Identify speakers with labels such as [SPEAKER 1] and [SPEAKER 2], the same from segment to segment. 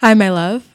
[SPEAKER 1] Hi, my love.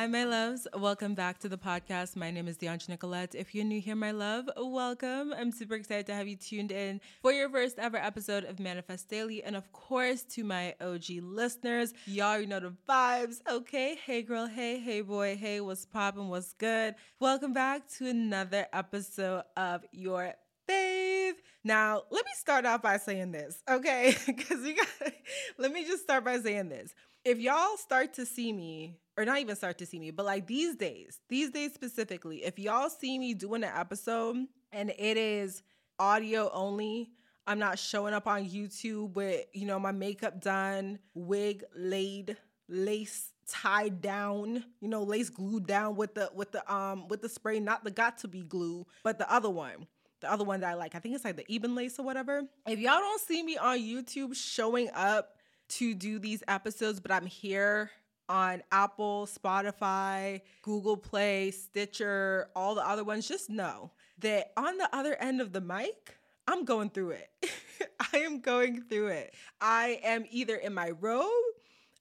[SPEAKER 1] Hi, my loves. Welcome back to the podcast. My name is Deantra Nicolette. If you're new here, my love, welcome. I'm super excited to have you tuned in for your first ever episode of Manifest Daily. And of course, to my OG listeners, y'all already know the vibes. Okay. Hey, girl. Hey, hey, boy. Hey, what's poppin'? What's good? Welcome back to another episode of your fave. Now, let me start off by saying this, okay? Because you got, let me just start by saying this. If y'all start to see me or not even start to see me, but like these days, these days specifically, if y'all see me doing an episode and it is audio only, I'm not showing up on YouTube with, you know, my makeup done, wig laid, lace tied down, you know, lace glued down with the with the um with the spray, not the got to be glue, but the other one. The other one that I like, I think it's like the Ebin lace or whatever. If y'all don't see me on YouTube showing up to do these episodes, but I'm here on Apple, Spotify, Google Play, Stitcher, all the other ones, just know that on the other end of the mic, I'm going through it. I am going through it. I am either in my robe,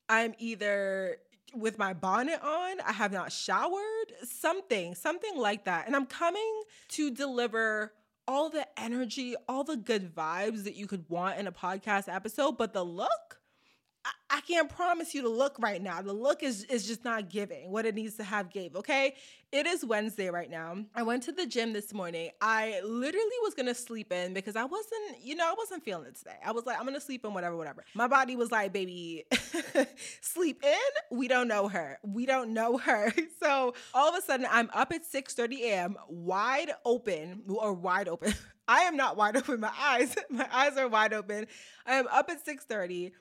[SPEAKER 1] I'm either with my bonnet on, I have not showered, something, something like that. And I'm coming to deliver all the energy, all the good vibes that you could want in a podcast episode, but the look, I can't promise you to look right now. The look is is just not giving what it needs to have gave, okay? It is Wednesday right now. I went to the gym this morning. I literally was gonna sleep in because I wasn't, you know, I wasn't feeling it today. I was like, I'm gonna sleep in, whatever, whatever. My body was like, baby, sleep in. We don't know her. We don't know her. So all of a sudden, I'm up at 6:30 a.m., wide open or wide open. I am not wide open. My eyes, my eyes are wide open. I am up at 6:30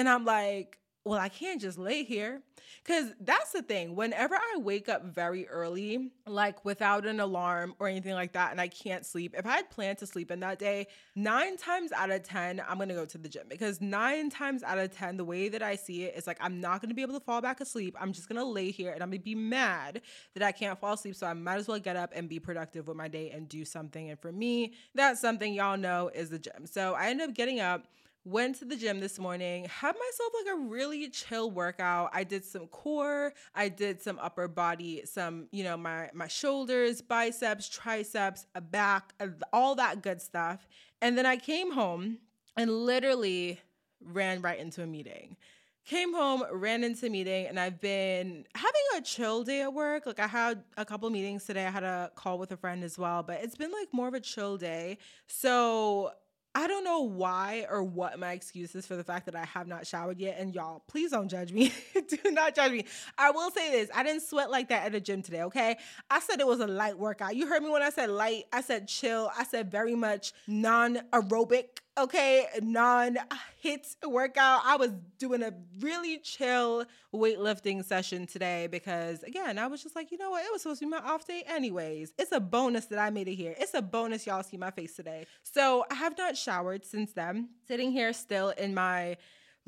[SPEAKER 1] and I'm like, well, I can't just lay here. Because that's the thing. Whenever I wake up very early, like without an alarm or anything like that, and I can't sleep, if I had planned to sleep in that day, nine times out of 10, I'm going to go to the gym. Because nine times out of 10, the way that I see it is like, I'm not going to be able to fall back asleep. I'm just going to lay here and I'm going to be mad that I can't fall asleep. So I might as well get up and be productive with my day and do something. And for me, that's something y'all know is the gym. So I end up getting up went to the gym this morning had myself like a really chill workout. I did some core i did some upper body some you know my my shoulders biceps triceps a back all that good stuff. And then i came home and literally ran right into a meeting. Came home ran into a meeting and i've been having a chill day at work. Like i had a couple meetings today. I had a call with a friend as well but it's been like more of a chill day. So I don't know why or what my excuse is for the fact that I have not showered yet. And y'all, please don't judge me. Do not judge me. I will say this I didn't sweat like that at the gym today, okay? I said it was a light workout. You heard me when I said light, I said chill, I said very much non aerobic okay, non HIIT workout. I was doing a really chill weightlifting session today because, again, I was just like, you know what? It was supposed to be my off day, anyways. It's a bonus that I made it here. It's a bonus y'all see my face today. So I have not showered since then. Sitting here still in my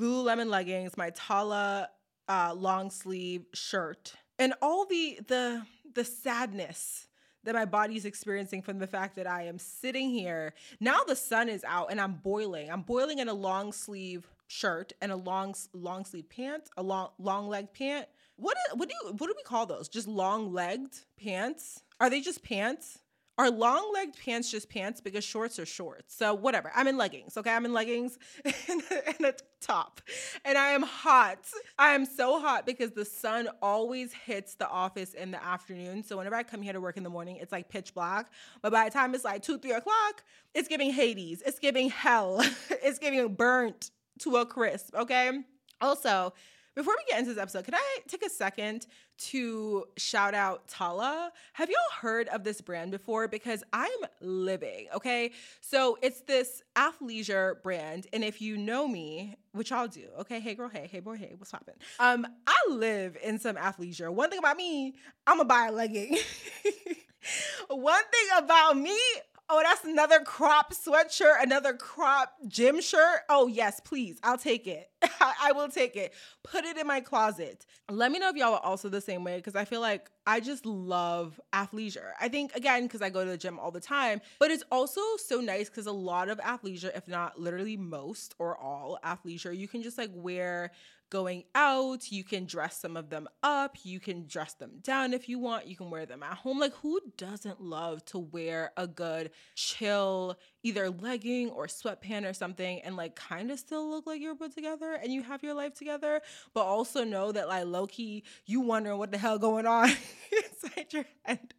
[SPEAKER 1] Lululemon leggings, my Tala uh, long sleeve shirt, and all the the the sadness that my body's experiencing from the fact that I am sitting here. Now the sun is out and I'm boiling. I'm boiling in a long sleeve shirt and a long long sleeve pant, a long long leg pant. What what do you what do we call those? Just long legged pants? Are they just pants? Are long legged pants just pants because shorts are shorts? So, whatever. I'm in leggings, okay? I'm in leggings and, and a top. And I am hot. I am so hot because the sun always hits the office in the afternoon. So, whenever I come here to work in the morning, it's like pitch black. But by the time it's like two, three o'clock, it's giving Hades. It's giving hell. it's giving burnt to a crisp, okay? Also, before we get into this episode, can I take a second to shout out Tala? Have y'all heard of this brand before? Because I'm living, okay? So it's this athleisure brand. And if you know me, which y'all do, okay? Hey girl, hey, hey boy, hey, what's poppin'? Um, I live in some athleisure. One thing about me, I'ma buy a legging. One thing about me, Oh, that's another crop sweatshirt, another crop gym shirt. Oh, yes, please. I'll take it. I will take it. Put it in my closet. Let me know if y'all are also the same way because I feel like I just love athleisure. I think, again, because I go to the gym all the time, but it's also so nice because a lot of athleisure, if not literally most or all athleisure, you can just like wear going out. You can dress some of them up. You can dress them down if you want. You can wear them at home. Like, who doesn't love to wear a good, chill, either legging or sweatpant or something and like kind of still look like you're put together and you have your life together, but also know that like low key, you wondering what the hell going on inside your head.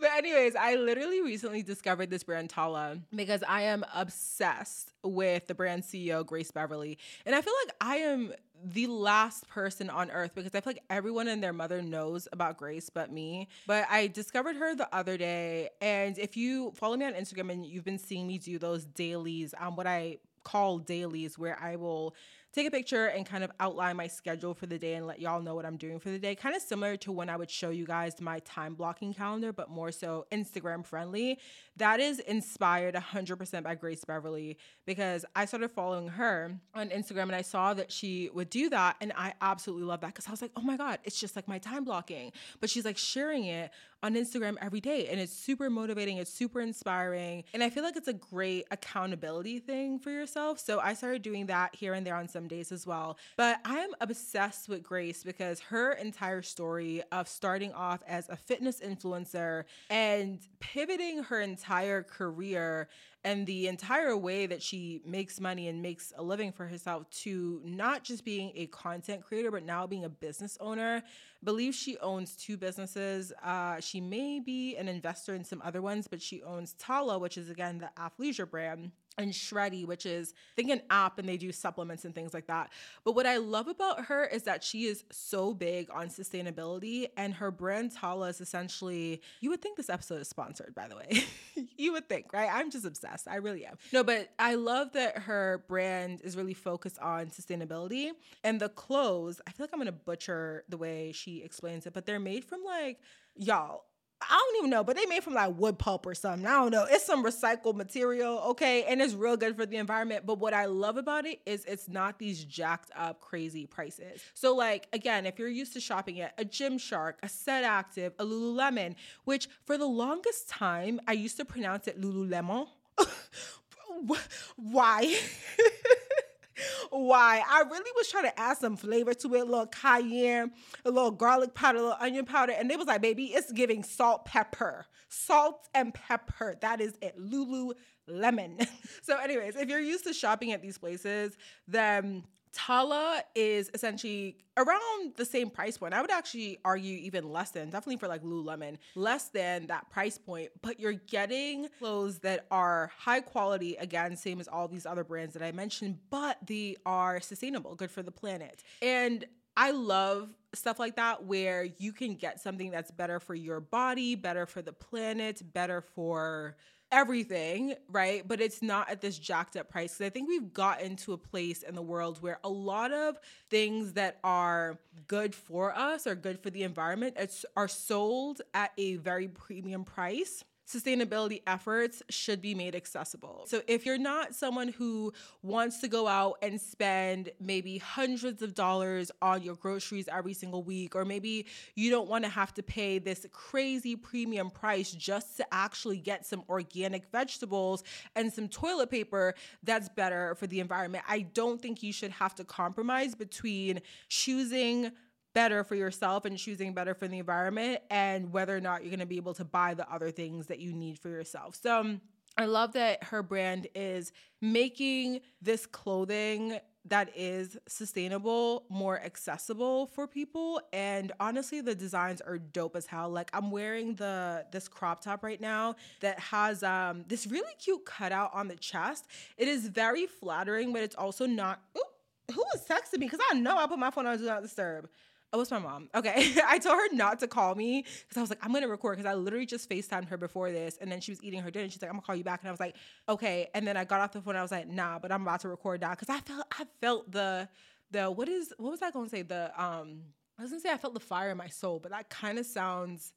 [SPEAKER 1] But, anyways, I literally recently discovered this brand Tala because I am obsessed with the brand CEO, Grace Beverley. And I feel like I am the last person on earth because I feel like everyone and their mother knows about Grace but me. But I discovered her the other day. And if you follow me on Instagram and you've been seeing me do those dailies, um, what I call dailies, where I will take a picture and kind of outline my schedule for the day and let y'all know what I'm doing for the day. Kind of similar to when I would show you guys my time blocking calendar, but more so Instagram friendly. That is inspired 100% by Grace Beverley because I started following her on Instagram and I saw that she would do that. And I absolutely love that because I was like, oh my God, it's just like my time blocking. But she's like sharing it on Instagram every day. And it's super motivating, it's super inspiring. And I feel like it's a great accountability thing for yourself. So I started doing that here and there on some days as well. But I am obsessed with Grace because her entire story of starting off as a fitness influencer and pivoting her entire career and the entire way that she makes money and makes a living for herself to not just being a content creator but now being a business owner. Believe she owns two businesses. Uh, she may be an investor in some other ones but she owns tala which is again the athleisure brand and Shreddy, which is I think an app and they do supplements and things like that. But what I love about her is that she is so big on sustainability and her brand Tala is essentially you would think this episode is sponsored, by the way. you would think, right? I'm just obsessed. I really am. No, but I love that her brand is really focused on sustainability. And the clothes, I feel like I'm gonna butcher the way she explains it, but they're made from like y'all I don't even know, but they made from like wood pulp or something. I don't know. It's some recycled material, okay? And it's real good for the environment. But what I love about it is it's not these jacked up crazy prices. So, like, again, if you're used to shopping at a Gymshark, a Set Active, a Lululemon, which for the longest time I used to pronounce it Lululemon. Why? why. I really was trying to add some flavor to it, a little cayenne, a little garlic powder, a little onion powder, and they was like, baby, it's giving salt pepper. Salt and pepper. That is it. Lulu lemon. so, anyways, if you're used to shopping at these places, then Tala is essentially around the same price point. I would actually argue even less than, definitely for like Lululemon, less than that price point. But you're getting clothes that are high quality, again, same as all these other brands that I mentioned, but they are sustainable, good for the planet. And I love stuff like that where you can get something that's better for your body, better for the planet, better for everything, right? But it's not at this jacked up price. Because I think we've gotten to a place in the world where a lot of things that are good for us or good for the environment are sold at a very premium price sustainability efforts should be made accessible. So if you're not someone who wants to go out and spend maybe hundreds of dollars on your groceries every single week, or maybe you don't want to have to pay this crazy premium price just to actually get some organic vegetables and some toilet paper that's better for the environment, I don't think you should have to compromise between choosing better for yourself and choosing better for the environment and whether or not you're going to be able to buy the other things that you need for yourself. So I love that her brand is making this clothing that is sustainable, more accessible for people. And honestly, the designs are dope as hell. Like I'm wearing the this crop top right now that has um this really cute cutout on the chest. It is very flattering, but it's also not. Ooh, who was texting me? Because I know I put my phone on do not disturb. Oh, it's my mom. Okay. I told her not to call me because I was like, I'm going to record because I literally just FaceTimed her before this. And then she was eating her dinner. She's like, I'm going to call you back. And I was like, okay. And then I got off the phone. I was like, nah, but I'm about to record now because I felt, I felt the, the, what is, what was I going to say? The, um, I was going to say I felt the fire in my soul, but that kind of sounds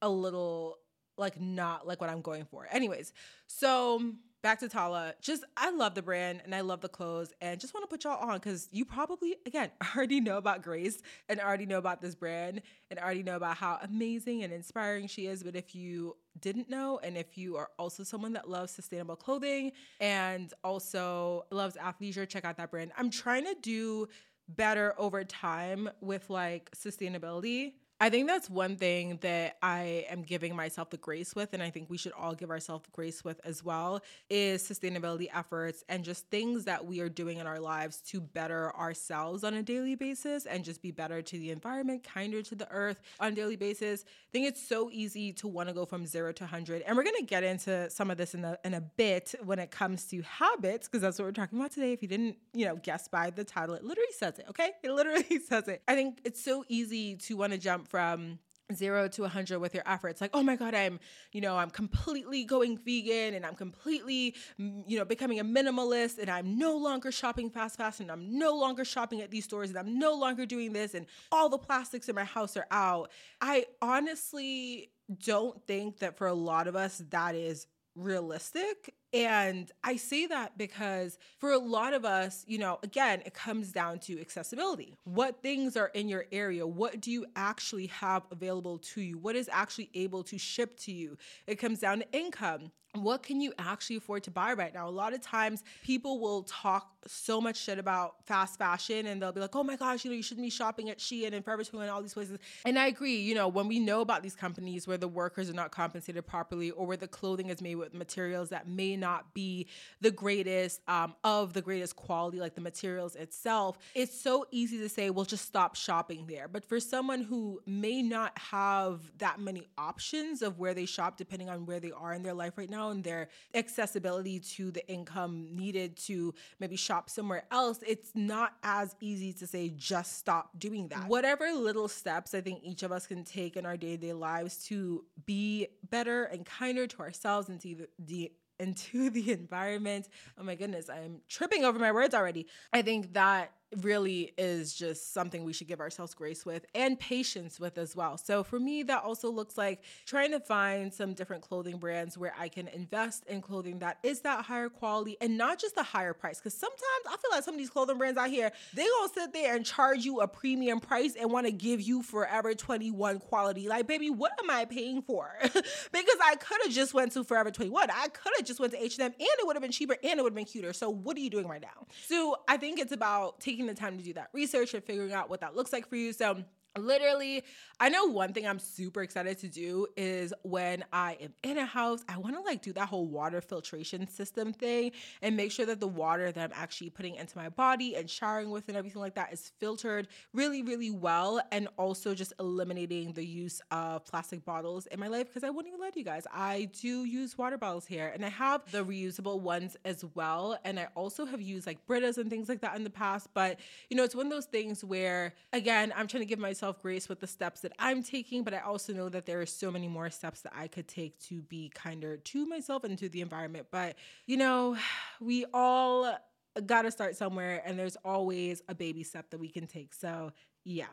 [SPEAKER 1] a little like not like what I'm going for. Anyways, so back to Tala. Just I love the brand and I love the clothes and just want to put y'all on because you probably again already know about Grace and already know about this brand and already know about how amazing and inspiring she is. But if you didn't know and if you are also someone that loves sustainable clothing and also loves athleisure, check out that brand. I'm trying to do better over time with like sustainability I think that's one thing that I am giving myself the grace with, and I think we should all give ourselves grace with as well, is sustainability efforts and just things that we are doing in our lives to better ourselves on a daily basis and just be better to the environment, kinder to the earth on a daily basis. I think it's so easy to want to go from zero to 100. And we're going to get into some of this in, the, in a bit when it comes to habits, because that's what we're talking about today. If you didn't, you know, guess by the title, it literally says it, okay? It literally says it. I think it's so easy to want to jump from zero to 100 with your efforts. Like oh my god i'm you know i'm completely going vegan and i'm completely you know becoming a minimalist and i'm no longer shopping fast fast and i'm no longer shopping at these stores and i'm no longer doing this and all the plastics in my house are out. I honestly don't think that for a lot of us that is realistic. And I say that because for a lot of us, you know, again, it comes down to accessibility. What things are in your area? What do you actually have available to you? What is actually able to ship to you? It comes down to income what can you actually afford to buy right now? A lot of times people will talk so much shit about fast fashion and they'll be like, oh my gosh, you know, you shouldn't be shopping at Shein and Forever 21 and all these places. And I agree, you know, when we know about these companies where the workers are not compensated properly or where the clothing is made with materials that may not be the greatest um, of the greatest quality, like the materials itself, it's so easy to say, well, just stop shopping there. But for someone who may not have that many options of where they shop, depending on where they are in their life right now, and their accessibility to the income needed to maybe shop somewhere else, it's not as easy to say just stop doing that. Whatever little steps I think each of us can take in our day to day lives to be better and kinder to ourselves and to the, into the environment. Oh my goodness, I'm tripping over my words already. I think that really is just something we should give ourselves grace with and patience with as well. So for me, that also looks like trying to find some different clothing brands where I can invest in clothing that is that higher quality and not just a higher price. Because sometimes I feel like some of these clothing brands out here, they gonna sit there and charge you a premium price and want to give you Forever 21 quality. Like, baby, what am I paying for? because I could have just went to Forever 21. I could have just went to H&M and it would have been cheaper and it would have been cuter. So what are you doing right now? So I think it's about taking taking the time to do that research and figuring out what that looks like for you. So Literally, I know one thing I'm super excited to do is when I am in a house, I want to like do that whole water filtration system thing and make sure that the water that I'm actually putting into my body and showering with and everything like that is filtered really, really well. And also just eliminating the use of plastic bottles in my life because I wouldn't even lie to you guys. I do use water bottles here and I have the reusable ones as well. And I also have used like Britas and things like that in the past. But, you know, it's one of those things where, again, I'm trying to give myself myself grace with the steps that I'm taking, but I also know that there are so many more steps that I could take to be kinder to myself and to the environment. But, you know, we all got to start somewhere, and there's always a baby step that we can take. So, yeah.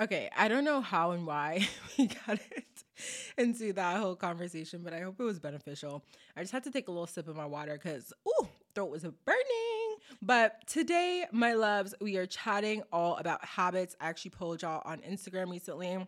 [SPEAKER 1] Okay, I don't know how and why we got it into that whole conversation, but I hope it was beneficial. I just had to take a little sip of my water because, ooh, throat was burning. But today, my loves, we are chatting all about habits. I actually polled y'all on Instagram recently.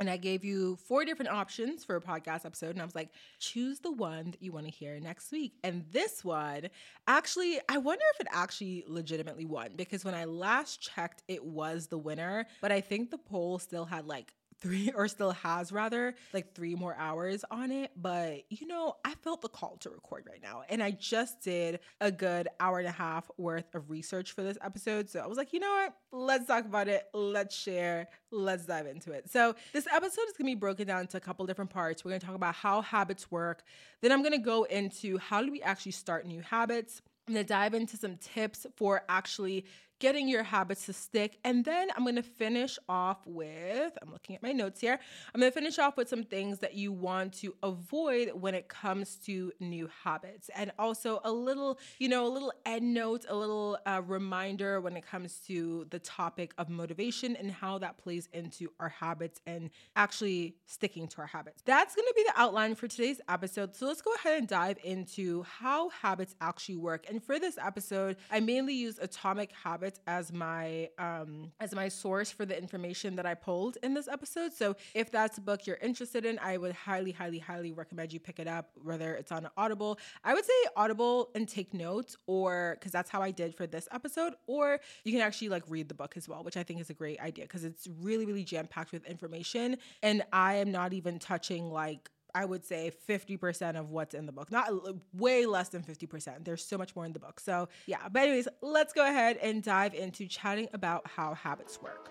[SPEAKER 1] And I gave you four different options for a podcast episode. And I was like, choose the one that you want to hear next week. And this one, actually, I wonder if it actually legitimately won because when I last checked, it was the winner. But I think the poll still had like three or still has rather like three more hours on it but you know i felt the call to record right now and i just did a good hour and a half worth of research for this episode so i was like you know what? Let's talk about it. Let's share. Let's dive into it. So this episode is going to be broken down into a couple different parts. We're going to talk about how habits work then i'm going to go into how do we actually start new habits I'm gonna dive into some tips for actually getting your habits to stick. And then I'm gonna finish off with, I'm looking at my notes here, I'm gonna finish off with some things that you want to avoid when it comes to new habits. And also a little, you know, a little end note, a little uh, reminder when it comes to the topic of motivation and how that plays into our habits and actually sticking to our habits. That's gonna be the outline for today's episode. So let's go ahead and dive into how habits actually work. And for this episode, I mainly use Atomic Habits As my um, as my source for the information that I pulled in this episode. So if that's a book you're interested in, I would highly, highly, highly recommend you pick it up, whether it's on Audible. I would say Audible and take notes, or because that's how I did for this episode, or you can actually like read the book as well, which I think is a great idea because it's really, really jam packed with information. And I am not even touching like I would say 50% of what's in the book. Not way less than 50%. There's so much more in the book. So, yeah. But, anyways, let's go ahead and dive into chatting about how habits work.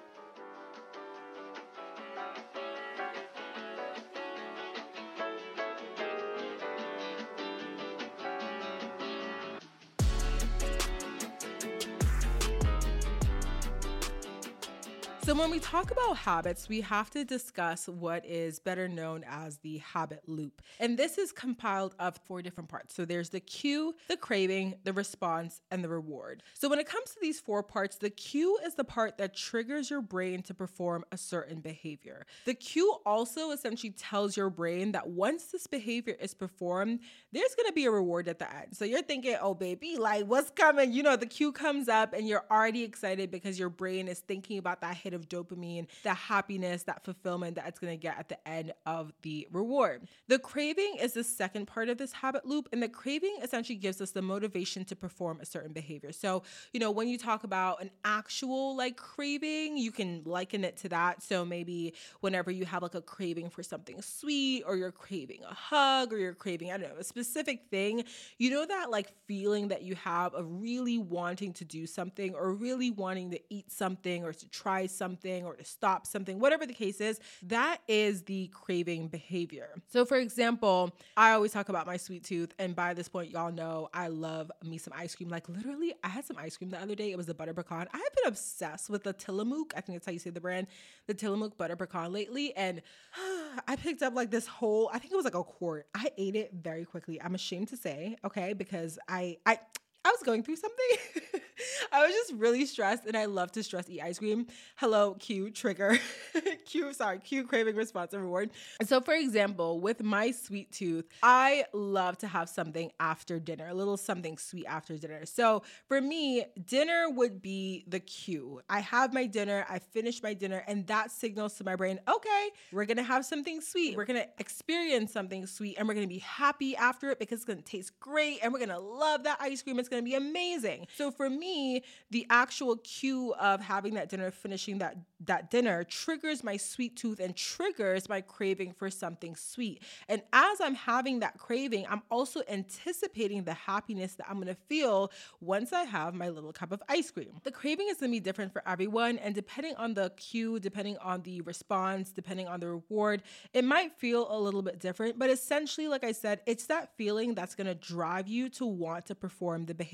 [SPEAKER 1] So, when we talk about habits, we have to discuss what is better known as the habit loop. And this is compiled of four different parts. So, there's the cue, the craving, the response, and the reward. So, when it comes to these four parts, the cue is the part that triggers your brain to perform a certain behavior. The cue also essentially tells your brain that once this behavior is performed, there's gonna be a reward at the end. So, you're thinking, oh, baby, like what's coming? You know, the cue comes up and you're already excited because your brain is thinking about that hit of dopamine, that happiness, that fulfillment that it's going to get at the end of the reward. The craving is the second part of this habit loop, and the craving essentially gives us the motivation to perform a certain behavior. So, you know, when you talk about an actual like craving, you can liken it to that. So, maybe whenever you have like a craving for something sweet, or you're craving a hug, or you're craving, I don't know, a specific thing, you know, that like feeling that you have of really wanting to do something, or really wanting to eat something, or to try something something or to stop something, whatever the case is, that is the craving behavior. So, for example, I always talk about my sweet tooth, and by this point, y'all know I love me some ice cream. Like, literally, I had some ice cream the other day. It was the butter pecan. I have been obsessed with the Tillamook. I think that's how you say the brand, the Tillamook butter pecan lately. And I picked up like this whole, I think it was like a quart. I ate it very quickly. I'm ashamed to say, okay, because I, I, I was going through something. I was just really stressed and I love to stress eat ice cream. Hello, cue trigger. cue sorry, cue craving response and reward. So, for example, with my sweet tooth, I love to have something after dinner, a little something sweet after dinner. So, for me, dinner would be the cue. I have my dinner, I finish my dinner, and that signals to my brain, okay, we're gonna have something sweet. We're gonna experience something sweet and we're gonna be happy after it because it's gonna taste great and we're gonna love that ice cream. It's gonna be amazing. So for me, the actual cue of having that dinner, finishing that that dinner triggers my sweet tooth and triggers my craving for something sweet. And as I'm having that craving, I'm also anticipating the happiness that I'm going to feel once I have my little cup of ice cream. The craving is going to be different for everyone and depending on the cue, depending on the response, depending on the reward, it might feel a little bit different, but essentially like I said, it's that feeling that's going to drive you to want to perform the behavior.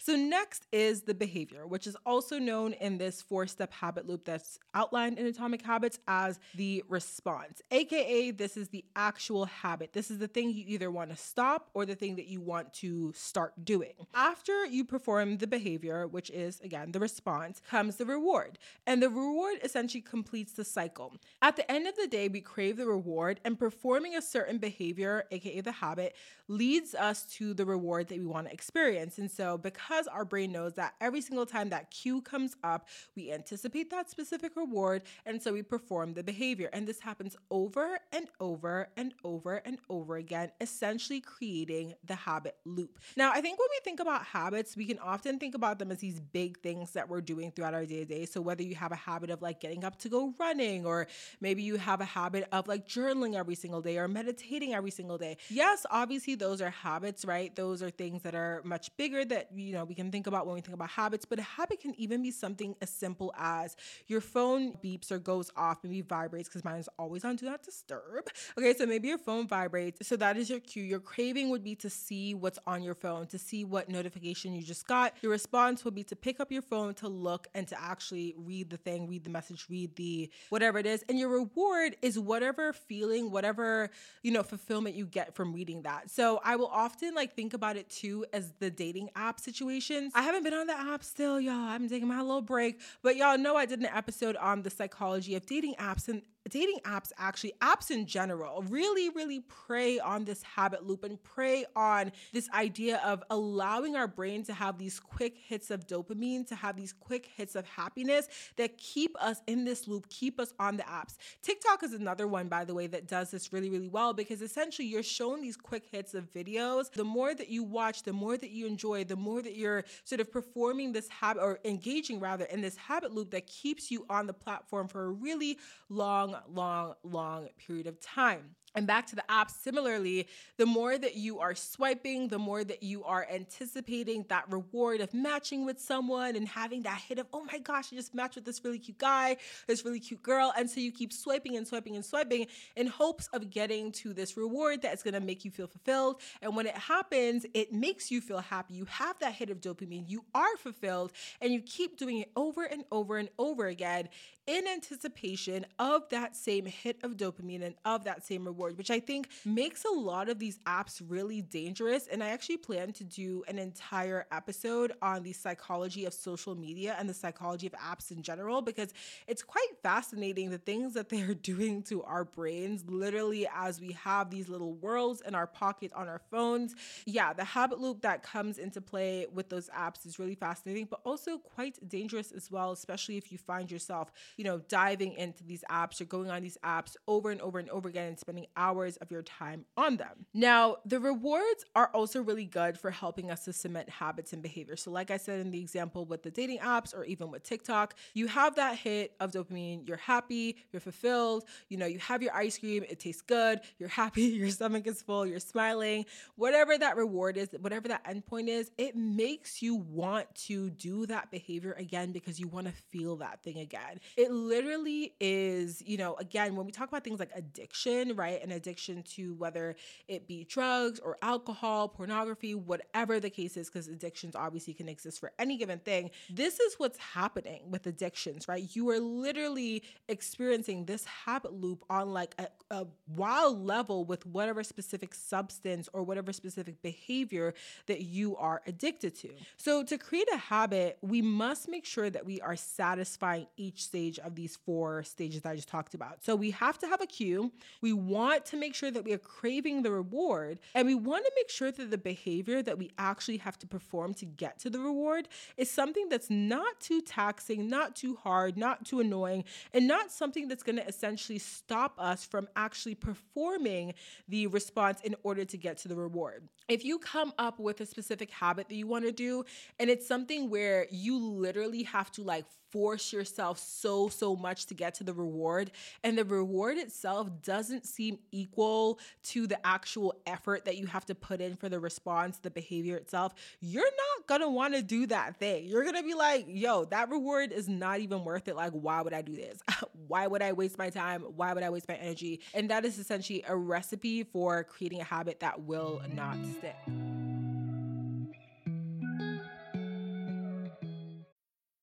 [SPEAKER 1] So next is the behavior, which is also known in this four-step habit loop that's outlined in Atomic Habits as the response, aka this is the actual habit. This is the thing you either want to stop or the thing that you want to start doing. After you perform the behavior, which is again the response, comes the reward. And the reward essentially completes the cycle. At the end of the day, we crave the reward, and performing a certain behavior, aka the habit, leads us to the reward that we want to experience. And so, because our brain knows that every single time that cue comes up, we anticipate that specific reward. And so we perform the behavior. And this happens over and over and over and over again, essentially creating the habit loop. Now, I think when we think about habits, we can often think about them as these big things that we're doing throughout our day to day. So, whether you have a habit of like getting up to go running, or maybe you have a habit of like journaling every single day or meditating every single day. Yes, obviously, those are habits, right? Those are things that are much bigger that, you know, we can think about when we think about habits, but a habit can even be something as simple as your phone beeps or goes off, maybe vibrates, because mine is always on do not disturb. Okay, so maybe your phone vibrates. So that is your cue. Your craving would be to see what's on your phone, to see what notification you just got. Your response would be to pick up your phone, to look, and to actually read the thing, read the message, read the whatever it is. And your reward is whatever feeling, whatever, you know, fulfillment you get from reading that. So I will often like think about it too as the dating app situations. I haven't been on the app still, y'all. I'm taking my little break, but y'all know I did an episode on the psychology of dating apps and dating apps actually apps in general really really prey on this habit loop and prey on this idea of allowing our brain to have these quick hits of dopamine to have these quick hits of happiness that keep us in this loop keep us on the apps. Tiktok is another one by the way that does this really really well because essentially you're shown these quick hits of videos. The more that you watch the more that you enjoy the more that you're sort of performing this habit or engaging rather in this habit loop that keeps you on the platform for a really long long, long, period of time. And back to the app, similarly, the more that you are swiping, the more that you are anticipating that reward of matching with someone and having that hit of, oh my gosh, I just matched with this really cute guy, this really cute girl. And so you keep swiping and swiping and swiping in hopes of getting to this reward that's gonna make you feel fulfilled. And when it happens, it makes you feel happy. You have that hit of dopamine, you are fulfilled, and you keep doing it over and over and over again in anticipation of that same hit of dopamine and of that same reward, which I think makes a lot of these apps really dangerous. And I actually plan to do an entire episode on the psychology of social media and the psychology of apps in general, because it's quite fascinating the things that they're doing to our brains, literally, as we have these little worlds in our pocket on our phones. Yeah, the habit loop that comes into play with those apps is really fascinating, but also quite dangerous as well, especially if you find yourself you know, diving into these apps or going on these apps over and over and over again and spending hours of your time on them. Now, the rewards are also really good for helping us to cement habits and behavior. So, like I said in the example with the dating apps or even with TikTok, you have that hit of dopamine, you're happy, you're fulfilled, you know, you have your ice cream, it tastes good, you're happy, your stomach is full, you're smiling, whatever that reward is, whatever that endpoint is, it makes you want to do that behavior again because you want to feel that thing again. It it literally is, you know, again, when we talk about things like addiction, right? An addiction to whether it be drugs or alcohol, pornography, whatever the case is, because addictions obviously can exist for any given thing. This is what's happening with addictions, right? You are literally experiencing this habit loop on like a, a wild level with whatever specific substance or whatever specific behavior that you are addicted to. So, to create a habit, we must make sure that we are satisfying each stage stage of these four stages that I just talked about. So we have to have a cue. We want to make sure that we are craving the reward, and we want to make sure that the behavior that we actually have to perform to get to the reward is something that's not too taxing, not too hard, not too annoying, and not something that's going to essentially stop us from actually performing the response in order to get to the reward. If you come up with a specific habit that you want to do, and it's something where you literally have to like force yourself so, so much to get to the reward. And the reward itself doesn't seem equal to the actual effort that you have to put in for the response, the behavior itself. You're not gonna wanna do that thing. You're gonna be like, yo, that reward is not even worth it. Like, why would I do this? why would I waste my time? Why would I waste my energy? And that is essentially a recipe for creating a habit that will not stick.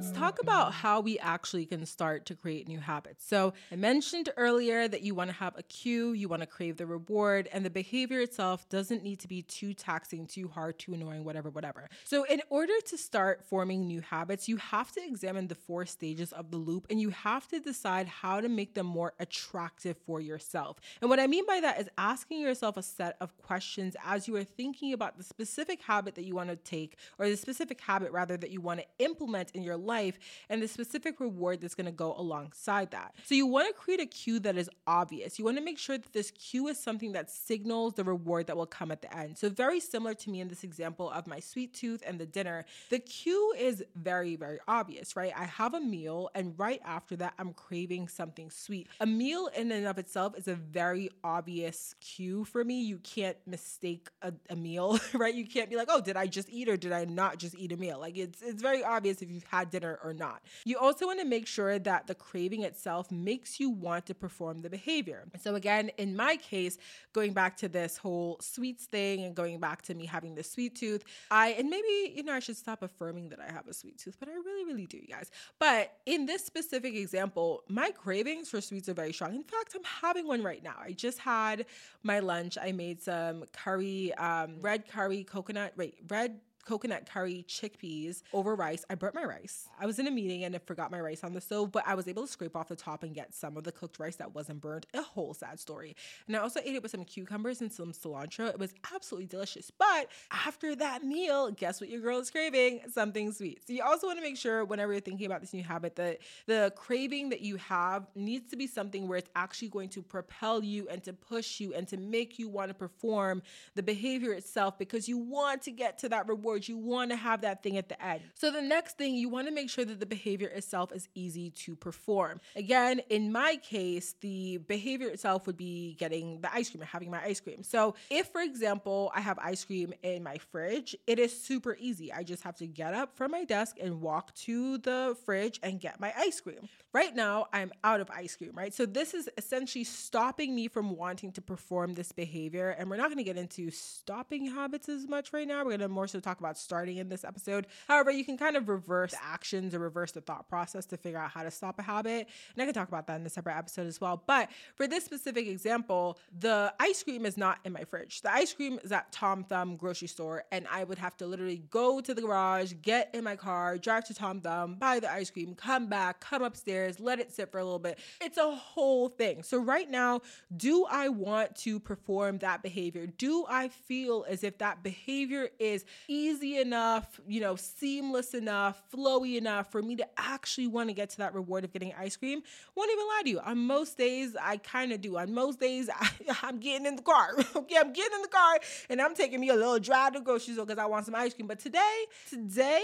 [SPEAKER 1] Let's talk about how we actually can start to create new habits. So I mentioned earlier that you want to have a cue, you want to crave the reward, and the behavior itself doesn't need to be too taxing, too hard, too annoying, whatever, whatever. So in order to start forming new habits, you have to examine the four stages of the loop and you have to decide how to make them more attractive for yourself. And what I mean by that is asking yourself a set of questions as you are thinking about the specific habit that you want to take or the specific habit rather that you want to implement in your life and the specific reward that's going to go alongside that. So you want to create a cue that is obvious. You want to make sure that this cue is something that signals the reward that will come at the end. So very similar to me in this example of my sweet tooth and the dinner, the cue is very very obvious, right? I have a meal and right after that I'm craving something sweet. A meal in and of itself is a very obvious cue for me. You can't mistake a, a meal, right? You can't be like, "Oh, did I just eat or did I not just eat a meal?" Like it's it's very obvious if you've had had or not. You also want to make sure that the craving itself makes you want to perform the behavior. So, again, in my case, going back to this whole sweets thing and going back to me having the sweet tooth, I, and maybe, you know, I should stop affirming that I have a sweet tooth, but I really, really do, you guys. But in this specific example, my cravings for sweets are very strong. In fact, I'm having one right now. I just had my lunch. I made some curry, um, red curry coconut, wait, red coconut curry chickpeas over rice. I burnt my rice. I was in a meeting and I forgot my rice on the stove, but I was able to scrape off the top and get some of the cooked rice that wasn't burnt. A whole sad story. And I also ate it with some cucumbers and some cilantro. It was absolutely delicious. But after that meal, guess what your girl is craving? Something sweet. So you also want to make sure whenever you're thinking about this new habit that the craving that you have needs to be something where it's actually going to propel you and to push you and to make you want to perform the behavior itself because you want to get to that reward you want to have that thing at the end. So the next thing, you want to make sure that the behavior itself is easy to perform. Again, in my case, the behavior itself would be getting the ice cream or having my ice cream. So if, for example, I have ice cream in my fridge, it is super easy. I just have to get up from my desk and walk to the fridge and get my ice cream. Right now, I'm out of ice cream, right? So this is essentially stopping me from wanting to perform this behavior. And we're not going to get into stopping habits as much right now. We're going to more so talk about starting in this episode. However, you can kind of reverse the actions or reverse the thought process to figure out how to stop a habit. And I can talk about that in a separate episode as well. But for this specific example, the ice cream is not in my fridge. The ice cream is at Tom Thumb grocery store, and I would have to literally go to the garage, get in my car, drive to Tom Thumb, buy the ice cream, come back, come upstairs let it sit for a little bit. It's a whole thing. So, right now, do I want to perform that behavior? Do I feel as if that behavior is easy enough, you know, seamless enough, flowy enough for me to actually want to get to that reward of getting ice cream? Won't even lie to you. On most days, I kind of do. On most days, I, am getting in the car. okay, I'm getting in the car and I'm taking me a little drive to grocery store because I want some ice cream. But today, today,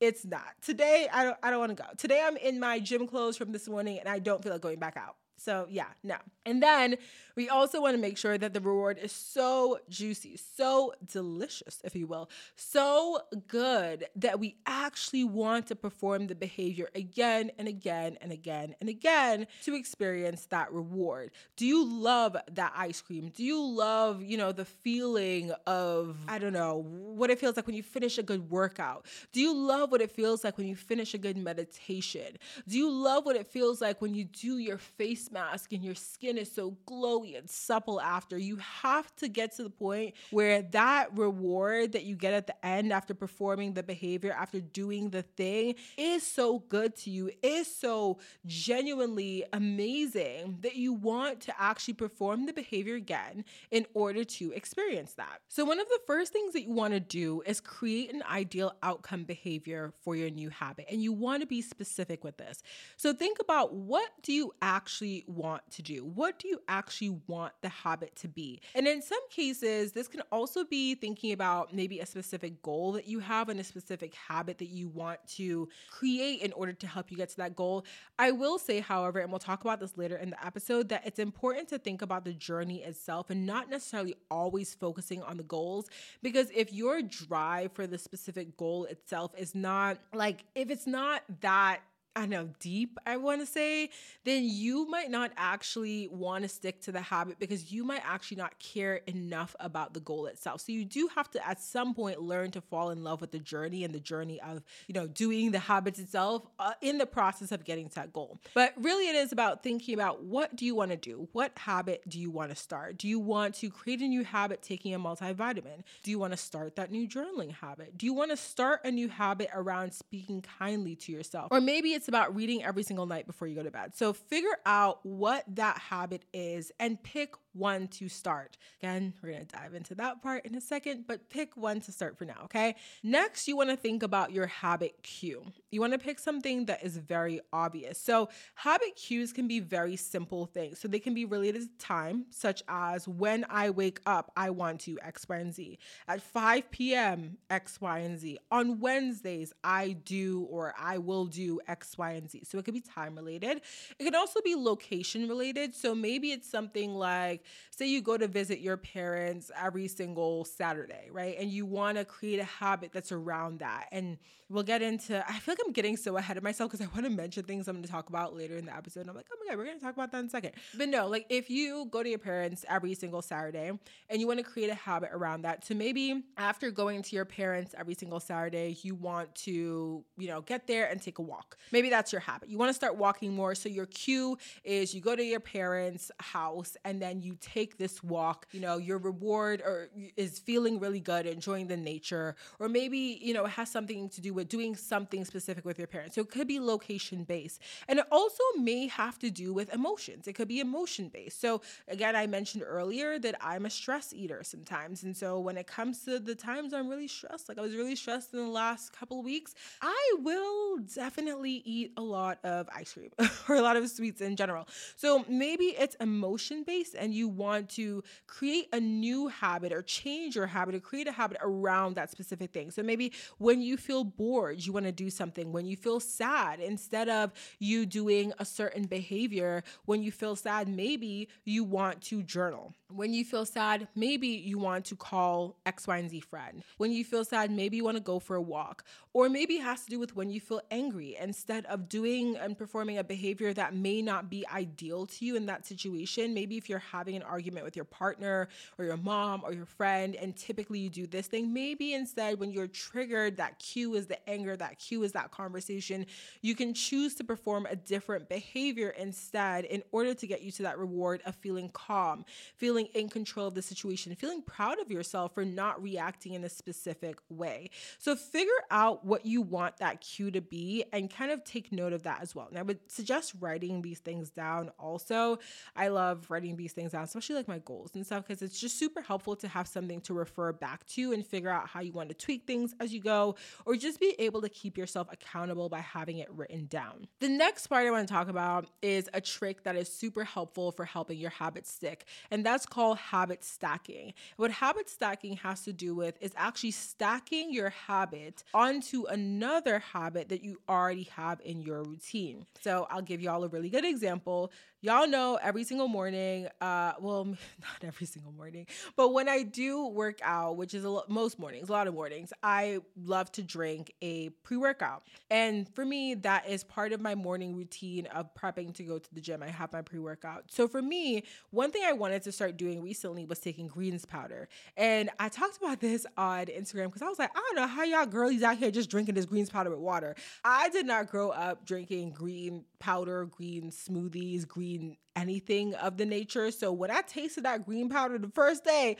[SPEAKER 1] it's not. Today I don't I don't want to go. Today I'm in my gym clothes from this morning and I don't feel like going back out. So, yeah, no. And then we also want to make sure that the reward is so juicy, so delicious, if you will, so good that we actually want to perform the behavior again and again and again and again to experience that reward. Do you love that ice cream? Do you love, you know, the feeling of, I don't know, what it feels like when you finish a good workout? Do you love what it feels like when you finish a good meditation? Do you love what it feels like when you do your face mask and your skin is so glowy supple after. You have to get to the point where that reward that you get at the end after performing the behavior, after doing the thing, is so good to you, is so genuinely amazing that you want to actually perform the behavior again in order to experience that. So, one of the first things that you want to do is create an ideal outcome behavior for your new habit. And you want to be specific with this. So, think about what do you actually want to do? What do you actually want the habit to be? And in some cases, this can also be thinking about maybe a specific goal that you have and a specific habit that you want to create in order to help you get to that goal. I will say, however, and we'll talk about this later in the episode, that it's important to think about the journey itself and not necessarily always focusing on the goals. Because if your drive for the specific goal itself is not like, if it's not that I know, deep, I want to say, then you might not actually want to stick to the habit because you might actually not care enough about the goal itself. So you do have to at some point learn to fall in love with the journey and the journey of, you know, doing the habits itself uh, in the process of getting to that goal. But really it is about thinking about what do you want to do? What habit do you want to start? Do you want to create a new habit taking a multivitamin? Do you want to start that new journaling habit? Do you want to start a new habit around speaking kindly to yourself? Or maybe it's about reading every single night before you go to bed. So figure out what that habit is and pick one to start. Again, we're to dive into that part in a second, but pick one to start for now, okay? Next, you want to think about your habit cue. You want to pick something that is very obvious. So, habit cues can be very simple things. So, they can be related to time, such as when I wake up, I want to X, Y, and Z. At 5 p.m., X, Y, and Z. On Wednesdays, I do or I will do X, Y, and Z. So, it could be time related. It can also be location related. So, maybe it's something like, say you go to visit your parents every single Saturday, right? And you want to create a habit that's around that. And we'll get into, I feel like I'm getting so ahead of myself because I want to mention things I'm going to talk about later in the episode. And I'm like, oh my God, we're going to talk about that in a second. But no, like if you go to your parents every single Saturday and you want to create a habit around that, so maybe after going to your parents every single Saturday, you want to, you know, get there and take a walk. Maybe that's your habit. You want to start walking more. So your cue is you go to your parents' house and then you take this walk, you know, your reward or is feeling really good, enjoying the nature, or maybe, you know, it has something to do with doing something specific with your parents. So it could be location based. And it also may have to do with emotions. It could be emotion based. So again, I mentioned earlier that I'm a stress eater sometimes. And so when it comes to the times I'm really stressed, like I was really stressed in the last couple weeks, I will definitely eat a lot of ice cream or a lot of sweets in general. So maybe it's emotion based and you want to create a new habit or change your habit or create a habit around that specific thing. So maybe when you feel bored, you want to do something. When you feel sad, instead of you doing a certain behavior, when you feel sad, maybe you want to journal. When you feel sad, maybe you want to call X, Y, and Z friend. When you feel sad, maybe you want to go for a walk. Or maybe it has to do with when you feel angry. Instead of doing and performing a behavior that may not be ideal to you in that situation, maybe if you're having an argument with your partner or your mom or your friend, and typically you do this thing, maybe instead when you're triggered, that cue is the anger, that cue is that conversation, you can choose to perform a different behavior instead in order to get you to that reward of feeling calm, feeling in control of the situation, feeling proud of yourself for not reacting in a specific way. So figure out what you want that cue to be and kind of take note of that as well. And I would suggest writing these things down also. I love writing these things down, especially like my goals and stuff, because it's just super helpful to have something to refer back to and figure out how you want to tweak things as you go, or just be able to keep yourself accountable by having it written down. The next part I want to talk about is a trick that is super helpful for helping your habits stick, and that's called habit stacking. What habit stacking has to do with is actually stacking your habit onto another habit that you already have in your routine. So I'll give y'all a really good example y'all know every single morning, uh, well, not every single morning, but when I do work out, which is lo- most mornings, a lot of mornings, I love to drink a pre workout. And for me, that is part of my morning routine of prepping to go to the gym. I have my pre workout. So for me, one thing I wanted to start doing recently was taking greens powder. And I talked about this on Instagram because I was like, I don't know how y'all girlies out here just drinking this greens powder with water. I did not grow up drinking green powder, green smoothies, green anything of the nature. So when I tasted that green powder the first day,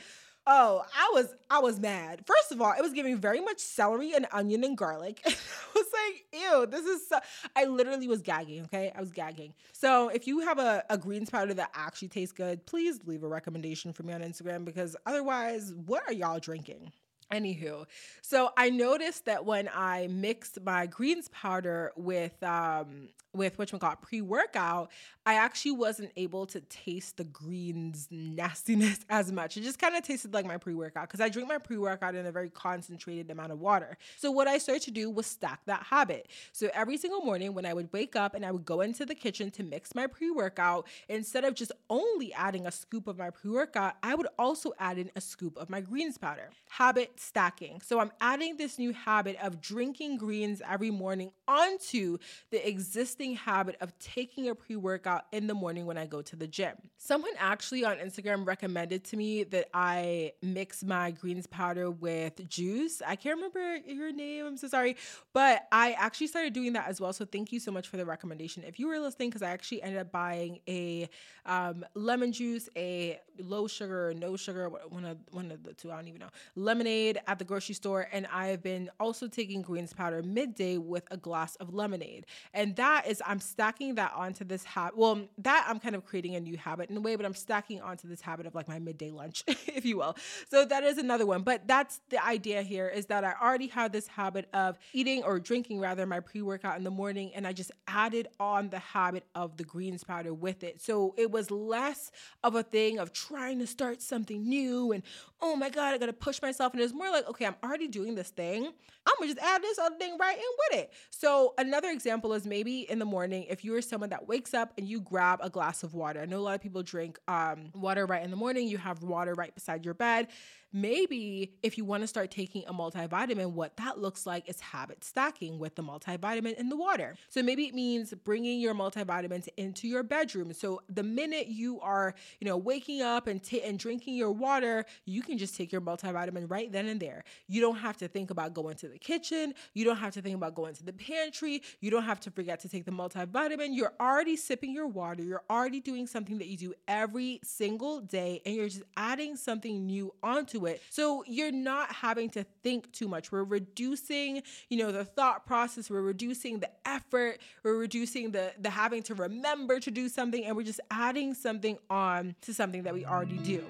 [SPEAKER 1] oh, I was I was mad. First of all, it was giving very much celery and onion and garlic. I was like, ew, this is so I literally was gagging, okay? I was gagging. So if you have a, a greens powder that actually tastes good, please leave a recommendation for me on Instagram because otherwise, what are y'all drinking? Anywho, so I noticed that when I mixed my greens powder with um with which got pre-workout, I actually wasn't able to taste the greens nastiness as much. It just kind of tasted like my pre-workout because I drink my pre-workout in a very concentrated amount of water. So what I started to do was stack that habit. So every single morning when I would wake up and I would go into the kitchen to mix my pre-workout, instead of just only adding a scoop of my pre-workout, I would also add in a scoop of my greens powder. Habit stacking. So I'm adding this new habit of drinking greens every morning onto the existing habit of taking a pre workout in the morning when I go to the gym. Someone actually on Instagram recommended to me that I mix my greens powder with juice. I can't remember your name, I'm so sorry, but I actually started doing that as well. So thank you so much for the recommendation. If you were listening, because I actually ended up buying a um, lemon juice, a low sugar no sugar, one of one of the two, I don't even know, lemonade at the grocery store, and I have been also taking greens powder midday with a glass of lemonade. And that is, I'm stacking that onto this habit. Well, that I'm kind of creating a new habit in a way, but I'm stacking onto this habit of like my midday lunch, if you will. So that is another one. But that's the idea here is that I already have this habit of eating or drinking rather my pre workout in the morning, and I just added on the habit of the greens powder with it. So it was less of a thing of trying to start something new and oh my god, I gotta push myself. And it's more like, okay, I'm already doing this thing. I'm gonna just add this other thing right in with it. So another example is maybe in the morning, if you are someone that wakes up and you grab a glass of water. I know a lot of people drink um, water right in the morning. You have water right beside your bed. Maybe if you want to start taking a multivitamin, what that looks like is habit stacking with the multivitamin in the water. So maybe it means bringing your multivitamins into your bedroom. So the minute you are, you know, waking up and t- and drinking your water, you can just take your multivitamin right then and there. You don't have to think about going to the kitchen. You don't have to think about going to the pantry. You don't have to forget to take the multivitamin. You're already sipping your water. You're already doing something that you do every single day, and you're just adding something new onto it. So you're not having to think too much. We're reducing, you know, the thought process, we're reducing the effort, we're reducing the the having to remember to do something and we're just adding something on to something that we already do.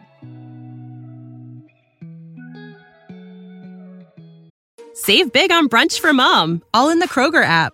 [SPEAKER 2] Save big on brunch for mom, all in the Kroger app.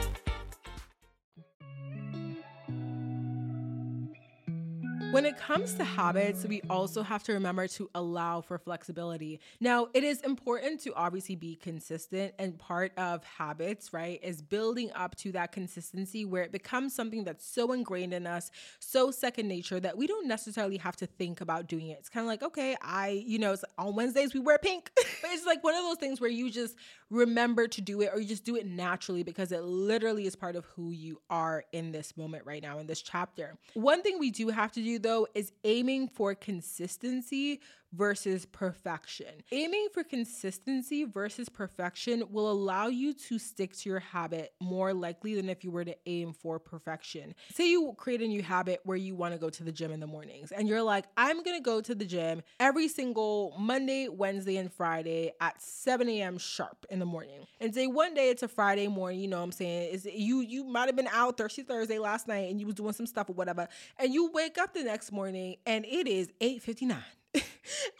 [SPEAKER 1] When it comes to habits, we also have to remember to allow for flexibility. Now, it is important to obviously be consistent, and part of habits, right, is building up to that consistency where it becomes something that's so ingrained in us, so second nature that we don't necessarily have to think about doing it. It's kind of like, okay, I, you know, on Wednesdays we wear pink, but it's like one of those things where you just remember to do it or you just do it naturally because it literally is part of who you are in this moment right now in this chapter. One thing we do have to do though is aiming for consistency versus perfection. Aiming for consistency versus perfection will allow you to stick to your habit more likely than if you were to aim for perfection. Say you create a new habit where you want to go to the gym in the mornings and you're like, I'm going to go to the gym every single Monday, Wednesday, and Friday at 7 a.m. sharp in the morning. And say one day it's a Friday morning, you know what I'm saying? Is you you might have been out Thursday, Thursday last night and you was doing some stuff or whatever. And you wake up the next morning and it is 8:59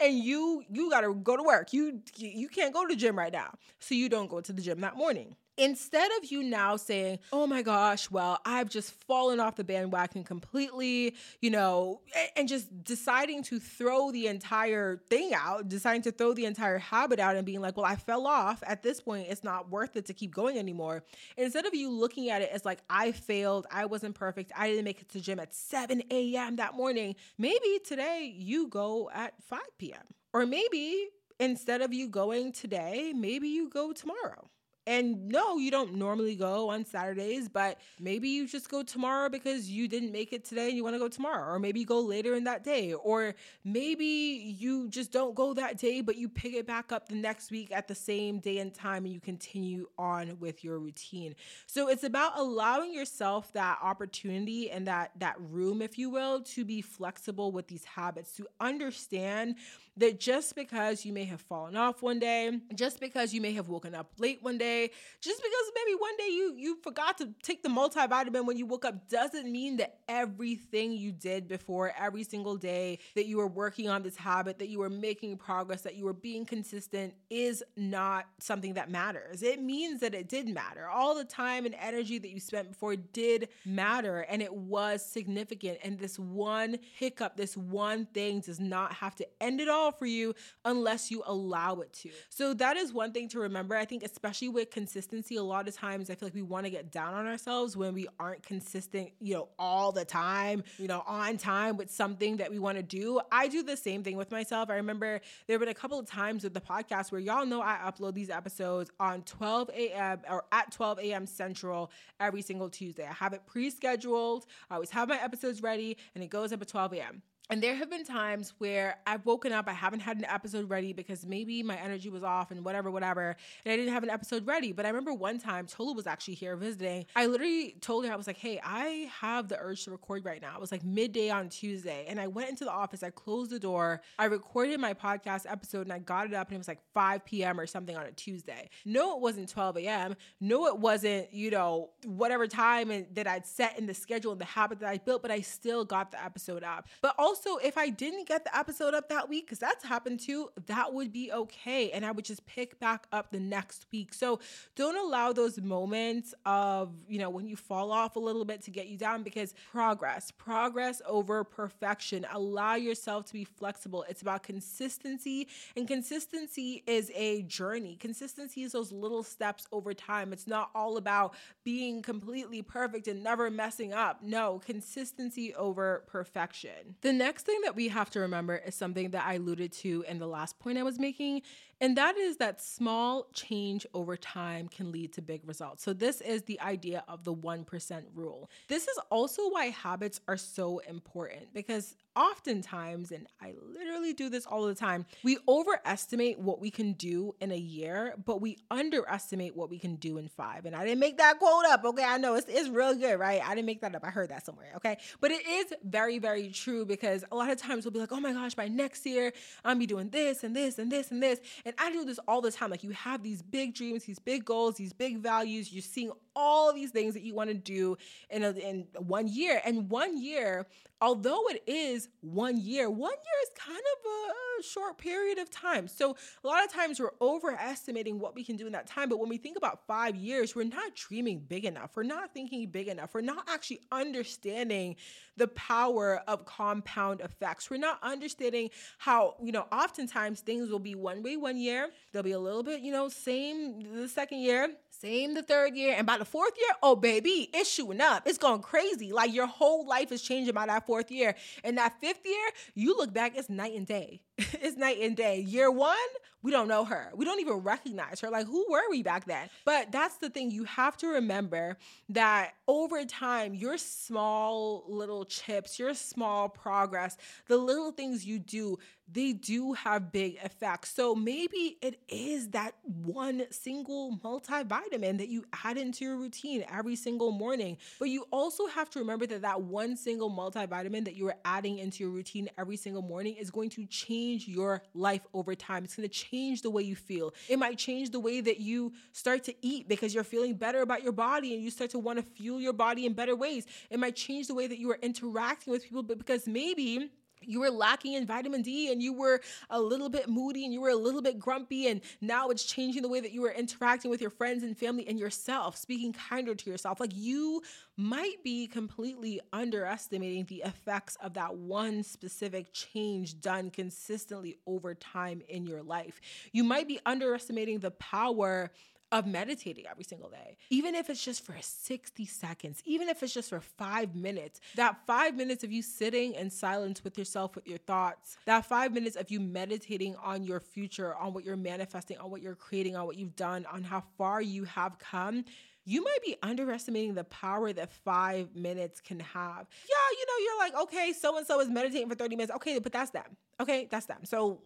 [SPEAKER 1] and you you got to go to work. You you can't go to the gym right now. So you don't go to the gym that morning. Instead of you now saying, "Oh my gosh, well, I've just fallen off the bandwagon completely," you know, and just deciding to throw the entire thing out, deciding to throw the entire habit out and being like, "Well, I fell off. At this point, it's not worth it to keep going anymore." Instead of you looking at it as like, "I failed. I wasn't perfect. I didn't make it to gym at 7 a.m. that morning." Maybe today you go at 5 p.m. Or maybe instead of you going today, maybe you go tomorrow. And no, you don't normally go on Saturdays, but maybe you just go tomorrow because you didn't make it today and you want to go tomorrow. Or maybe you go later in that day. Or maybe you just don't go that day, but you pick it back up the next week at the same day and time and you continue on with your routine. So it's about allowing yourself that opportunity and that that room, if you will, to be flexible with these habits, to understand that just because you may have fallen off one day, just because you may have woken up late one day, Just because maybe one day you you forgot to take the multivitamin when you woke up doesn't mean that everything you did before every single day that you were working on this habit, that you were making progress, that you were being consistent is not something that matters. It means that it did matter. All the time and energy that you spent before did matter and it was significant. And this one hiccup, this one thing does not have to end it all for you unless you allow it to. So that is one thing to remember. I think, especially with consistency, a lot of times I feel like we want to get down on ourselves when we aren't consistent, you know, all the time, you know, on time with something that we want to do. I do the same thing with myself. I remember there have been a couple of times with the podcast where y'all know I upload these episodes on 12 a.m. or at 12 a.m. Central every single Tuesday. I have it pre scheduled, I always have my episodes ready, and it goes up at 12 a.m. And there have been times where I've woken up, I haven't had an episode ready because maybe my energy was off and whatever, whatever. And I didn't have an episode ready. But I remember one time, Tola was actually here visiting. I literally told her, I was like, hey, I have the urge to record right now. It was like midday on Tuesday. And I went into the office, I closed the door, I recorded my podcast episode, and I got it up, and it was like 5 p.m. or something on a Tuesday. No, it wasn't 12 a.m. No, it wasn't, you know, whatever time that I'd set in the schedule and the habit that I built, but I still got the episode up. But also, also, if I didn't get the episode up that week, because that's happened too, that would be okay. And I would just pick back up the next week. So don't allow those moments of, you know, when you fall off a little bit to get you down because progress, progress over perfection. Allow yourself to be flexible. It's about consistency, and consistency is a journey. Consistency is those little steps over time. It's not all about being completely perfect and never messing up. No, consistency over perfection. The next next thing that we have to remember is something that I alluded to in the last point I was making, and that is that small change over time can lead to big results. So, this is the idea of the 1% rule. This is also why habits are so important because oftentimes, and I literally do this all the time, we overestimate what we can do in a year, but we underestimate what we can do in five. And I didn't make that quote up, okay? I know it's, it's real good, right? I didn't make that up. I heard that somewhere, okay? But it is very, very true because a lot of times we'll be like, oh my gosh, by next year, I'm be doing this and this and this and this. And I do this all the time. Like you have these big dreams, these big goals, these big values, you're seeing all these things that you want to do in, a, in one year. And one year, although it is one year, one year is kind of a short period of time. So a lot of times we're overestimating what we can do in that time. But when we think about five years, we're not dreaming big enough. We're not thinking big enough. We're not actually understanding the power of compound effects. We're not understanding how, you know, oftentimes things will be one way one year. They'll be a little bit, you know, same the second year, same the third year. And by the fourth year, oh, baby, it's shooting up. It's going crazy. Like your whole life is changing by that fourth year. And that fifth year, you look back, it's night and day. it's night and day. Year one, we don't know her. We don't even recognize her. Like, who were we back then? But that's the thing. You have to remember that over time, your small little chips, your small progress, the little things you do, they do have big effects. So maybe it is that one single multivitamin that you add into your routine every single morning. But you also have to remember that that one single multivitamin that you are adding into your routine every single morning is going to change your life over time. It's going to change the way you feel. It might change the way that you start to eat because you're feeling better about your body and you start to want to fuel your body in better ways. It might change the way that you are interacting with people, because maybe you were lacking in vitamin D and you were a little bit moody and you were a little bit grumpy and now it's changing the way that you were interacting with your friends and family and yourself speaking kinder to yourself. Like you might be completely underestimating the effects of that one specific change done consistently over time in your life. You might be underestimating the power of meditating every single day. Even if it's just for 60 seconds, even if it's just for five minutes, that five minutes of you sitting in silence with yourself, with your thoughts, that five minutes of you meditating on your future, on what you're manifesting, on what you're creating, on what you've done, on how far you have come you might be underestimating the power that five minutes can have. Yeah, you know, you're like, okay, so and so is meditating for 30 minutes. Okay, but that's them. Okay, that's them. So